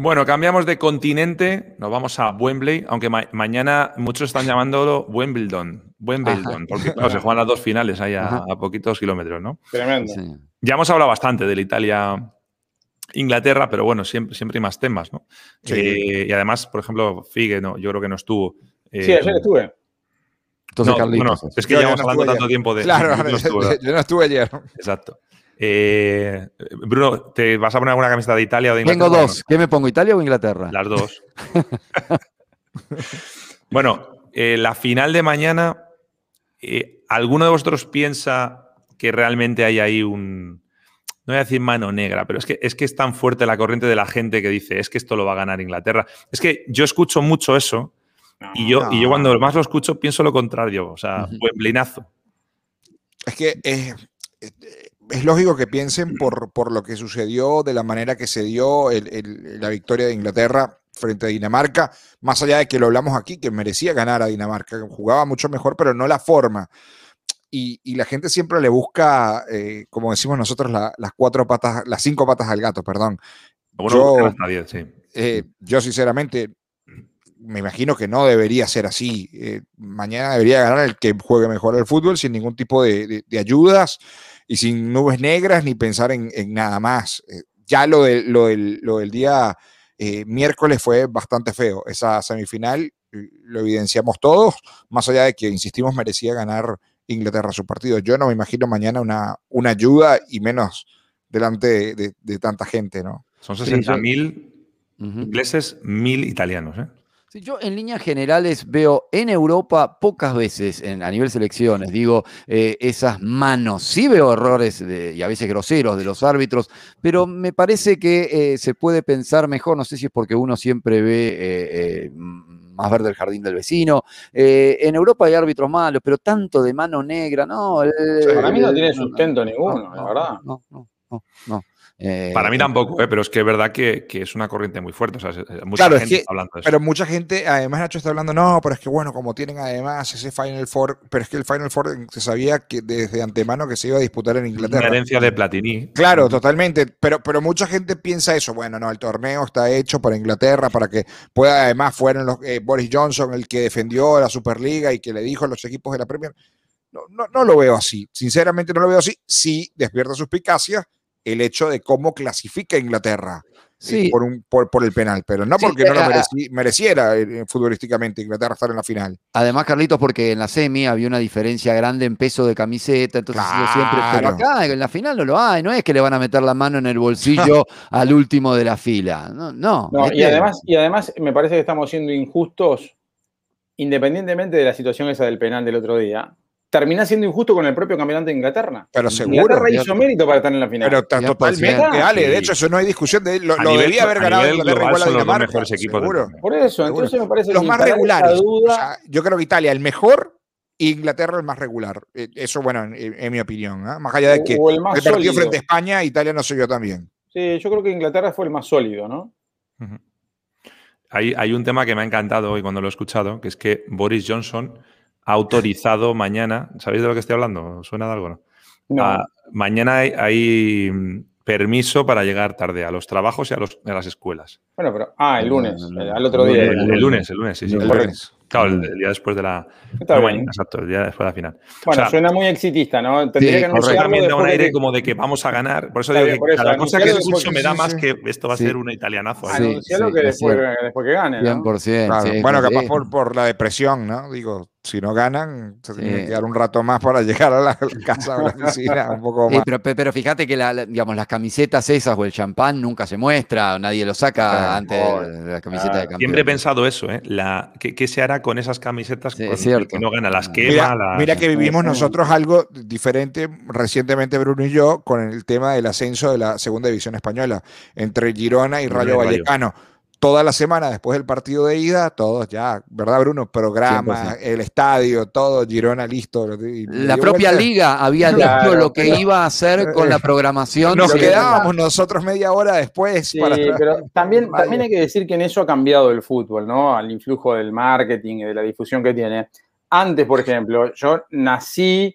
Bueno, cambiamos de continente, nos vamos a Wembley, aunque mañana muchos están llamándolo Wimbledon, Wimbledon, porque se juegan las dos finales ahí a, poquitos kilómetros, ¿no? Tremendo. Ya hemos hablado bastante de la Italia Inglaterra, pero bueno, siempre, siempre hay más temas, ¿no? Eh, y además, por ejemplo, Figue, no, yo creo que no estuvo. Eh, sí, ayer estuve. Entonces, no, es que llevamos hablando tanto tiempo de. Claro, yo no estuve ayer. Exacto. Eh, Bruno, ¿te vas a poner alguna camiseta de Italia o de Inglaterra? Tengo dos. ¿Qué me pongo, Italia o Inglaterra? Las dos. bueno, eh, la final de mañana, eh, ¿alguno de vosotros piensa que realmente hay ahí un... No voy a decir mano negra, pero es que, es que es tan fuerte la corriente de la gente que dice, es que esto lo va a ganar Inglaterra. Es que yo escucho mucho eso y, yo, y yo cuando más lo escucho pienso lo contrario, o sea, buen blinazo. Es que es lógico que piensen por, lo que sucedió, de la manera que se dio la victoria de Inglaterra frente a Dinamarca, más allá de que lo hablamos aquí, que merecía ganar a Dinamarca, jugaba mucho mejor, pero no la forma. Y, la gente siempre le busca, eh, como decimos nosotros, las cuatro patas, las cinco patas al gato, perdón. Eh, yo, sinceramente, me imagino que no debería ser así. Eh, mañana debería ganar el que juegue mejor el fútbol sin ningún tipo de ayudas y sin nubes negras ni pensar en, nada más. Eh, ya lo, de, lo, del, lo del día eh, miércoles fue bastante feo. Esa semifinal eh, lo evidenciamos todos, más allá de que, insistimos, merecía ganar Inglaterra su partido. Yo no me imagino mañana una, una ayuda y menos delante de, tanta gente, ¿no? Son 60.000 ingleses, mil italianos, ¿eh? Yo en líneas generales veo en Europa pocas veces a nivel selecciones, digo, eh, esas manos. Sí veo errores y a veces groseros de los árbitros, pero me parece que eh, se puede pensar mejor, no sé si es porque uno siempre ve eh, más verde el jardín del vecino. en Europa hay árbitros malos, pero tanto de mano negra, no. Para mí no tiene sustento ninguno, la verdad. No, no, no. no. Eh, Para mí tampoco, eh, pero es que es verdad que, es una corriente muy fuerte. mucha gente está hablando de eso. Pero mucha gente, además Nacho está hablando, no, pero es que bueno, como tienen además ese Final Four, pero es que el Final Four se sabía que desde antemano que se iba a disputar en Inglaterra. Una herencia de Platini. Claro, totalmente. Pero, pero mucha gente piensa eso. Bueno, no, el torneo está hecho para Inglaterra, para que pueda, además, fueron los, eh, Boris Johnson el que defendió la Superliga y que le dijo a los equipos de la Premier. No, no, no lo veo así. Sinceramente no lo veo así. Sí, despierta suspicacias el hecho de cómo clasifica Inglaterra. Eh, por, un, por, el penal, pero no porque no lo eh, mereciera eh, futbolísticamente Inglaterra estar en la final. Además, Carlitos, porque en la semi había una diferencia grande en peso de camiseta, entonces yo siempre, pero acá en la final no lo hay, no es que le van a meter la mano en el bolsillo al último de la fila, no, no. y, además, y además me parece que estamos siendo injustos, independientemente de la situación esa del penal del otro día, termina siendo injusto con el propio campeonato de Inglaterra. Pero seguro. Inglaterra hizo mérito para estar en la final. Pero totalmente, Ale. De hecho, eso no hay discusión. De, lo, lo debía haber ganado Inglaterra igual a Dinamarca. Los mejores equipos seguro. Por eso, entonces me parece Los más regulares. yo creo que Italia el mejor Inglaterra el más regular. Eh, eso, bueno, en, mi opinión. ¿eh? Más allá de que el, el partido frente a España, Italia no soy yo también. Sí, yo creo que Inglaterra fue el más sólido, ¿no? hay, hay un tema que me ha encantado hoy cuando lo he escuchado, que es que Boris Johnson autorizado mañana. ¿Sabéis de lo que estoy hablando? ¿Suena de algo? No. Ah, mañana hay, mm, permiso para llegar tarde a los trabajos y a, los, a las escuelas. Bueno, pero. Ah, el lunes, al otro día. El, lunes, el lunes, sí, sí. El lunes. Claro, el, día después de la. exacto, el día después de la final. Bueno, suena muy exitista, ¿no? Tendría que que también da un aire como de que vamos a ganar. Por eso digo que cada cosa que escucho me da más que esto va a ser un italianazo. Anuncialo que después, después que gane. ¿no? 100%. bueno, capaz por, por la depresión, ¿no? Digo, si no ganan, se tienen que quedar un rato más para llegar a la casa o la oficina, un poco más. pero, pero, fíjate que digamos, las camisetas esas o el champán nunca se muestra, nadie lo saca antes de la camiseta de campeón. Siempre he pensado eso, ¿eh? La, ¿qué, se hará con esas camisetas que no gana? Las quema. Mira, mira que vivimos nosotros algo diferente recientemente, Bruno y yo, con el tema del ascenso de la segunda división española entre Girona y Rayo Vallecano toda la semana después del partido de ida, todos ya, ¿verdad, Bruno? Programa, el estadio, todo, Girona listo. la propia liga había dicho lo que iba a hacer con la programación. Nos quedábamos nosotros media hora después. Sí, pero también, también hay que decir que en eso ha cambiado el fútbol, ¿no? Al influjo del marketing y de la difusión que tiene. Antes, por ejemplo, yo nací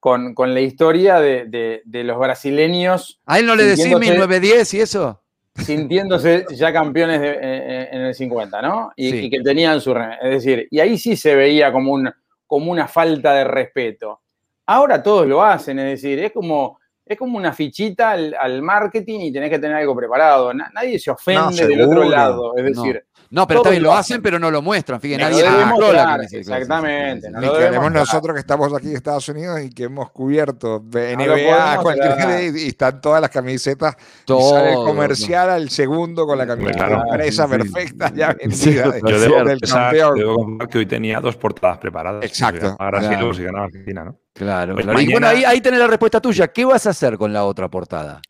con, la historia de, los brasileños. ¿A él no le decís 1910 y eso? Sintiéndose ya campeones eh, eh, en el 50, ¿no? Y, que tenían su... Es decir, y ahí sí se veía como, un, como una falta de respeto. Ahora todos lo hacen, es decir, es como, es como una fichita al, marketing y tenés que tener algo preparado. nadie se ofende del otro lado, es decir... No, pero también lo hacen, pero no lo muestran. Fíjense, nadie controla. Exactamente. No queremos nosotros que estamos aquí en Estados Unidos y que hemos cubierto NBA, cualquier y están todas las camisetas. Todo, sale el comercial al segundo con la camiseta claro. empresa perfecta ya vendida. yo debo, del campeón. que hoy tenía dos portadas preparadas. Exacto. Ahora sí, luego si ganaba Argentina, ¿no? Claro, pues Y bueno, ahí, ahí tenés la respuesta tuya. ¿Qué vas a hacer con la otra portada?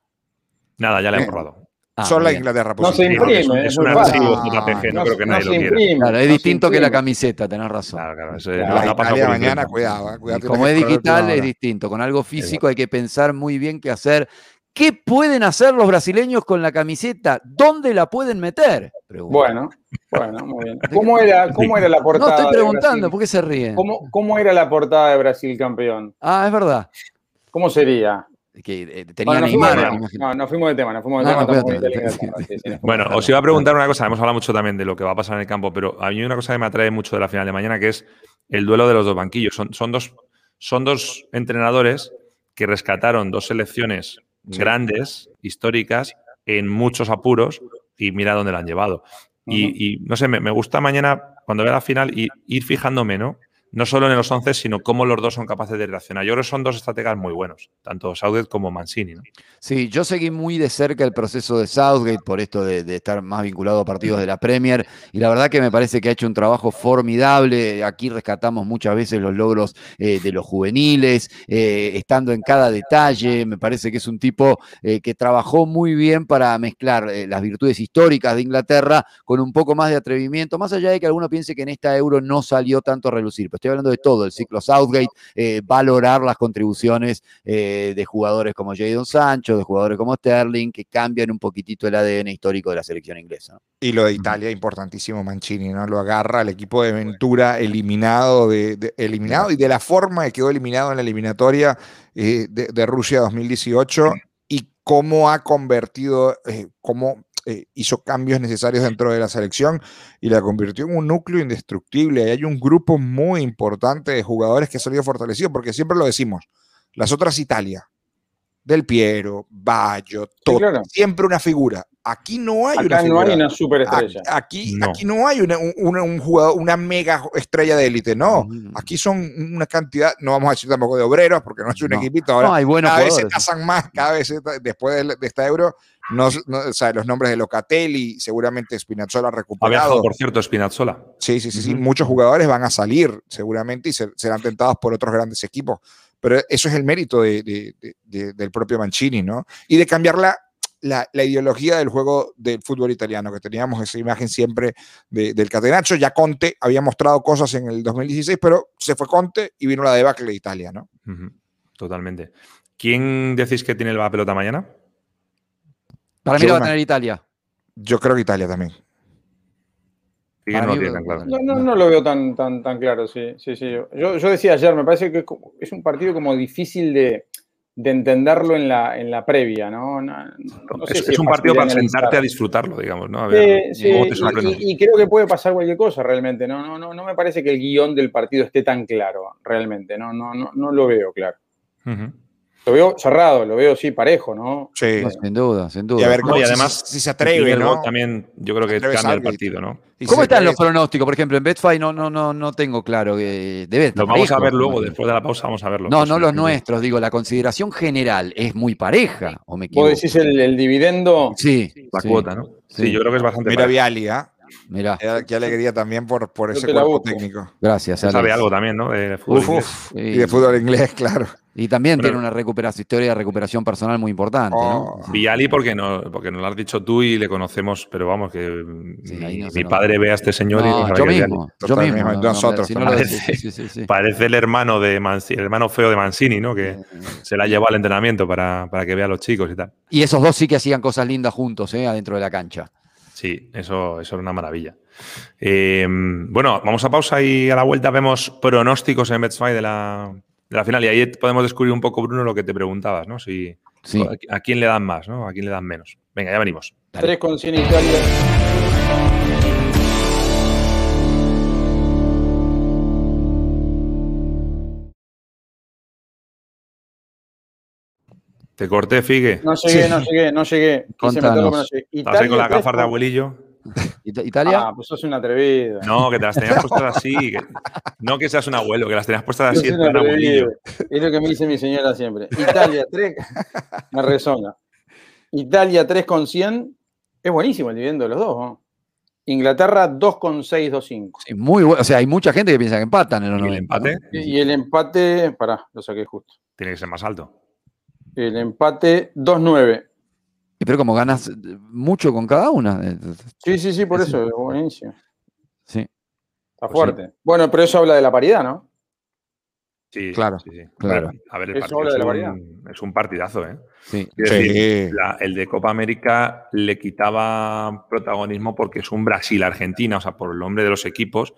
Nada, ya la he borrado. Ah, Solo la Inglaterra. No se imprime. Es, un archivo JPG, no, creo que nadie lo quiera. Claro, es distinto que la camiseta, tenés razón. Claro, claro. Eso es, la Italia mañana, cuidado. Eh, cuidado Como es digital, es distinto. Con algo físico hay que pensar muy bien qué hacer. ¿Qué pueden hacer los brasileños con la camiseta? ¿Dónde la pueden meter? Bueno, bueno, muy bien. ¿Cómo era, cómo era la portada? No, estoy preguntando, ¿por qué se ríen? ¿Cómo, ¿Cómo era la portada de Brasil campeón? Ah, es verdad. ¿Cómo sería? Que eh, tenía no, Neymar. no, no fuimos de tema, no fuimos de tema. bueno, os iba a preguntar una cosa, hemos hablado mucho también de lo que va a pasar en el campo, pero a mí una cosa que me atrae mucho de la final de mañana, que es el duelo de los dos banquillos. Son, son, dos, son dos entrenadores que rescataron dos selecciones grandes, históricas, en muchos apuros, y mira dónde la han llevado. y, no sé, me, me, gusta mañana, cuando vea la final, y ir fijándome, ¿no? No solo en los 11, sino cómo los dos son capaces de reaccionar. Yo creo que son dos estrategas muy buenos, tanto Southgate como Mancini. ¿no? Sí, yo seguí muy de cerca el proceso de Southgate por esto de, estar más vinculado a partidos de la Premier y la verdad que me parece que ha hecho un trabajo formidable. Aquí rescatamos muchas veces los logros eh, de los juveniles, eh, estando en cada detalle. Me parece que es un tipo eh, que trabajó muy bien para mezclar las virtudes históricas de Inglaterra con un poco más de atrevimiento, más allá de que alguno piense que en esta euro no salió tanto a relucir estoy hablando de todo, el ciclo Southgate, eh, valorar las contribuciones eh, de jugadores como Jadon Sancho, de jugadores como Sterling, que cambian un poquitito el ADN histórico de la selección inglesa. Y lo de Italia, importantísimo Mancini, ¿no? Lo agarra el equipo de Ventura eliminado, de, eliminado y de la forma que quedó eliminado en la eliminatoria eh, de, Rusia 2018 y cómo ha convertido, cómo eh, hizo cambios necesarios dentro de la selección y la convirtió en un núcleo indestructible. Y hay un grupo muy importante de jugadores que ha salido fortalecido, porque siempre lo decimos, las otras Italia, Del Piero, todo, siempre una figura. Aquí no hay una no hay una superestrella. Aquí no, aquí no hay una, un jugador, una mega estrella de élite, no. Mm. Aquí son una cantidad, no vamos a decir tampoco de obreros, porque no es un equipito ahora. hay cada vez se casan más, cada vez después de, de esta euro no, o sea, los nombres de Locatelli, seguramente Spinazzola recuperado. por cierto, Spinazzola. Sí, sí, sí, sí. Muchos jugadores van a salir seguramente y serán tentados por otros grandes equipos. Pero eso es el mérito de, del propio Mancini, ¿no? Y de cambiar la, la, ideología del juego del fútbol italiano, que teníamos esa imagen siempre del Catenaccio. Ya Conte había mostrado cosas en el 2016, pero se fue Conte y vino la debacle de Italia, ¿no? Totalmente. ¿Quién decís que tiene la pelota mañana? Para mí lo va a tener Italia. Yo creo que Italia también. no, no, lo veo tan, tan, tan claro, sí, sí, sí. Yo, yo, decía ayer, me parece que es un partido como difícil de, de entenderlo en la, en la previa, ¿no? es, un partido para sentarte a disfrutarlo, digamos, ¿no? sí, y, creo que puede pasar cualquier cosa realmente, ¿no? No, no, no me parece que el guion del partido esté tan claro, realmente, no, no, no, no lo veo claro. Lo veo cerrado, lo veo sí parejo, ¿no? Sí. sin duda, sin duda. Y, a ver, además, si, se atreve, ¿no? También yo creo que cambia el partido, ¿no? ¿Cómo están los pronósticos? Por ejemplo, en Betfair no, no, no, no tengo claro. que debe Los vamos a ver luego, después de la pausa vamos a verlo. No, no los nuestros, digo, la consideración general es muy pareja, ¿o me equivoco? ¿Vos decís el, dividendo? Sí. La cuota, ¿no? Sí, yo creo que es bastante Mira Viali, ¿ah? Mira. Qué, alegría también por, por ese cuerpo técnico. Gracias. Sabe algo también, ¿no? De fútbol inglés. Y de fútbol inglés, claro. Y también tiene una recuperación, historia de recuperación personal muy importante, ¿no? Oh. Viali porque, no, porque nos lo has dicho tú y le conocemos, pero vamos, que mi, padre ve a este señor y no yo mismo, yo mismo, nosotros. parece, el hermano de el hermano feo de Mancini, ¿no? Que se la llevó al entrenamiento para, para que vea a los chicos y tal. Y esos dos sí que hacían cosas lindas juntos, ¿eh? Adentro de la cancha. Sí, eso, eso era una maravilla. Eh, bueno, vamos a pausa y a la vuelta vemos pronósticos en Betfair de la, de la final. Y ahí podemos descubrir un poco, Bruno, lo que te preguntabas, ¿no? Si, a, quién le dan más, ¿no? A quién le dan menos. Venga, ya venimos. Tres con 100 Italia. Te corté, Figue. No llegué, no llegué, no llegué. Quise meterlo, no Estás ahí con la gafas de abuelillo. ¿Italia? Ah, pues sos un atrevido. No, que te las tenías puestas así. no que seas un abuelo, que las tenías puestas así. Es lo que me dice mi señora siempre. Italia 3, me resona. Italia 3 con 100, es buenísimo el dividendo de los dos, ¿no? Inglaterra 2,625. Sí, muy bueno. O sea, hay mucha gente que piensa que empatan en el empate? Y el empate, pará, lo saqué justo. Tiene que ser más alto. El empate 2,9. Pero como ganas mucho con cada una. Eh, sí, sí, sí, por eso, buenísimo. Sí. Está pues fuerte. Bueno, pero eso habla de la paridad, ¿no? Sí, claro. Sí, claro. a ver, el paridad. es un partidazo, ¿eh? Sí. Decir, el de Copa América le quitaba protagonismo porque es un Brasil-Argentina, o sea, por el nombre de los equipos,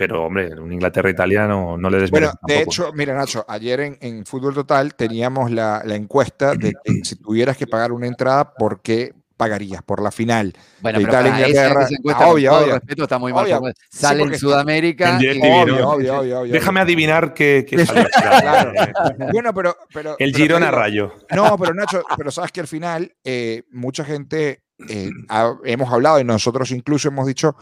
pero hombre, un Inglaterra-Italia no, le desmerece. Bueno, de hecho, mira Nacho, ayer en, Fútbol Total teníamos la, encuesta de que si tuvieras que pagar una entrada, ¿por qué pagarías? Por la final bueno, Italia Inglaterra. obvio, obvio. Respeto, está muy mal. Sale en Sudamérica. obvio, obvio, obvio, Déjame adivinar qué, sale. bueno, pero, pero. El Girona Rayo. No, pero Nacho, pero sabes que al final, eh, mucha gente eh, hemos hablado y nosotros incluso hemos dicho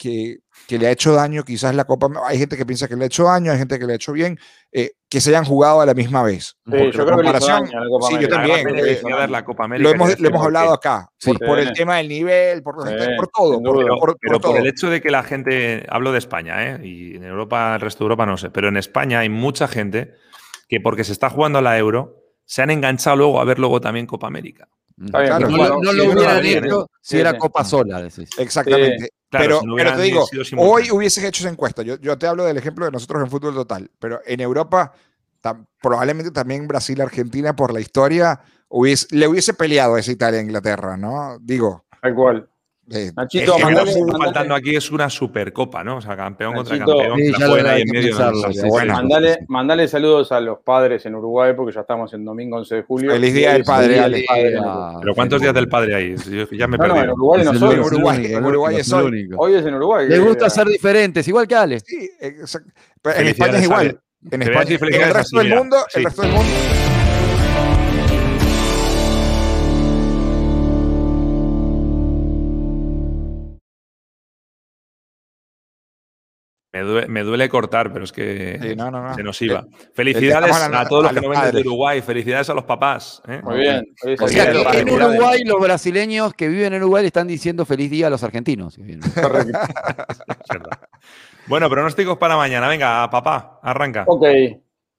que, que, le ha hecho daño quizás la Copa. Hay gente que piensa que le ha hecho daño, hay gente que le ha hecho bien, eh, que se hayan jugado a la misma vez. Sí, yo creo que le hizo daño a la Copa sí, yo también. Eh, la Copa América, lo hemos, lo hemos hablado acá, por, el tema del nivel, por, por todo. Por, pero por el hecho de que la gente, hablo de España, ¿eh? y en Europa, el resto de Europa no sé, pero en España hay mucha gente que porque se está jugando a la Euro, se han enganchado luego a ver luego también Copa América. Claro, no, lo hubieran hecho si era Copa sola. Exactamente. pero, te digo, hoy hubieses hecho esa encuesta. Yo, yo, te hablo del ejemplo de nosotros en fútbol total, pero en Europa, probablemente también Brasil, Argentina, por la historia, le hubiese peleado a esa Italia Inglaterra, ¿no? Digo. Tal cual. Eh, Nachito, es que mandale, lo que está faltando aquí es una supercopa, ¿no? O sea, campeón contra campeón. Sí, la fuera ahí en medio. bueno. mandale, mandale, saludos a los padres en Uruguay, porque ya estamos en domingo 11 de julio. Feliz Día del Padre. Ale. Pero ¿cuántos días del padre hay? ya me perdí. No, en Uruguay no soy. En Uruguay, en Uruguay es hoy. Hoy es en Uruguay. Les gusta ser diferentes, igual que Ale. Sí, en España es igual. En España, en el resto del mundo, el resto del mundo. Me duele, cortar, pero es que se nos iba. Felicidades a, todos los que no vienen de Uruguay, felicidades a los papás. ¿eh? Muy bien. O sea que en Uruguay los brasileños que viven en Uruguay están diciendo feliz día a los argentinos. bueno, pronósticos para mañana. Venga, papá, arranca. Ok.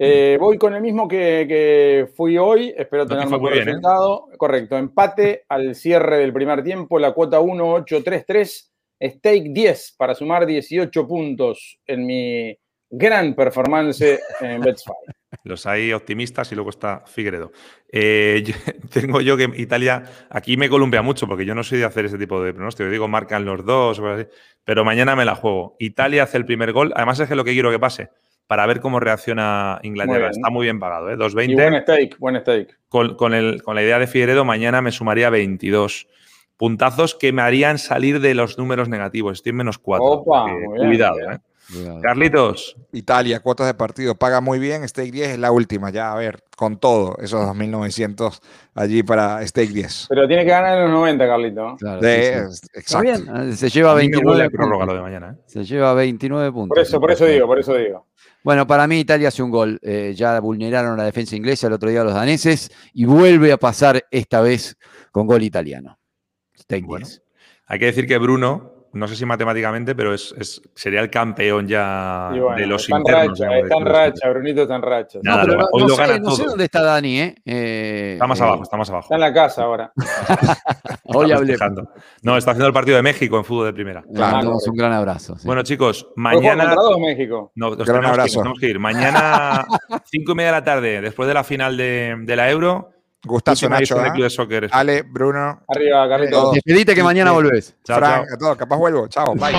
Eh, voy con el mismo que, fui hoy. Espero tener un buen ¿eh? resultado. Correcto. Empate al cierre del primer tiempo. La cuota 1-8-3-3 Stake 10 para sumar 18 puntos en mi gran performance en Betfair. Los hay optimistas y luego está Figueredo. Eh, tengo yo que Italia, aquí me columpia mucho porque yo no soy de hacer ese tipo de pronóstico. Yo digo, marcan los dos, pero mañana me la juego. Italia hace el primer gol. Además es que lo que quiero que pase para ver cómo reacciona Inglaterra. Está muy bien pagado, ¿eh? 2.20. buen stake, buen stake. Con, con, la idea de Figueredo, mañana me sumaría 22 puntazos que me harían salir de los números negativos. Estoy en menos cuatro. cuidado, ¿eh? Carlitos. Italia, cuotas de partido, paga muy bien. Stake 10 es la última, ya a ver, con todo, esos 2.900 allí para Stake 10. Pero tiene que ganar en los 90, Carlitos. Exacto. Se lleva 29 puntos. de mañana. ¿eh? Se lleva 29 puntos. Por eso, por eso digo, por eso digo. Bueno, para mí Italia hace un gol. Eh, ya vulneraron la defensa inglesa el otro día los daneses y vuelve a pasar esta vez con gol italiano. Bueno, hay que decir que Bruno, no sé si matemáticamente, pero es, sería el campeón ya de los internos. Racha, está en racha, Brunito está en racha. no, pero no, sé, no sé, dónde está Dani, ¿eh? eh está más eh, abajo, está más abajo. Está en la casa ahora. Hoy hablé. No, está haciendo el partido de México en fútbol de primera. Claro, un gran abrazo. Bueno, chicos, mañana. o México? No, gran abrazo. tenemos que ir. Mañana, cinco y media de la tarde, después de la final de, de la Euro. Gustazo, Nacho. ¿eh? Soccer, Ale, Bruno. Arriba, Carlitos. Despedite que mañana volvés. Chao, Frank, chao. a todos. Capaz vuelvo. Chao, bye.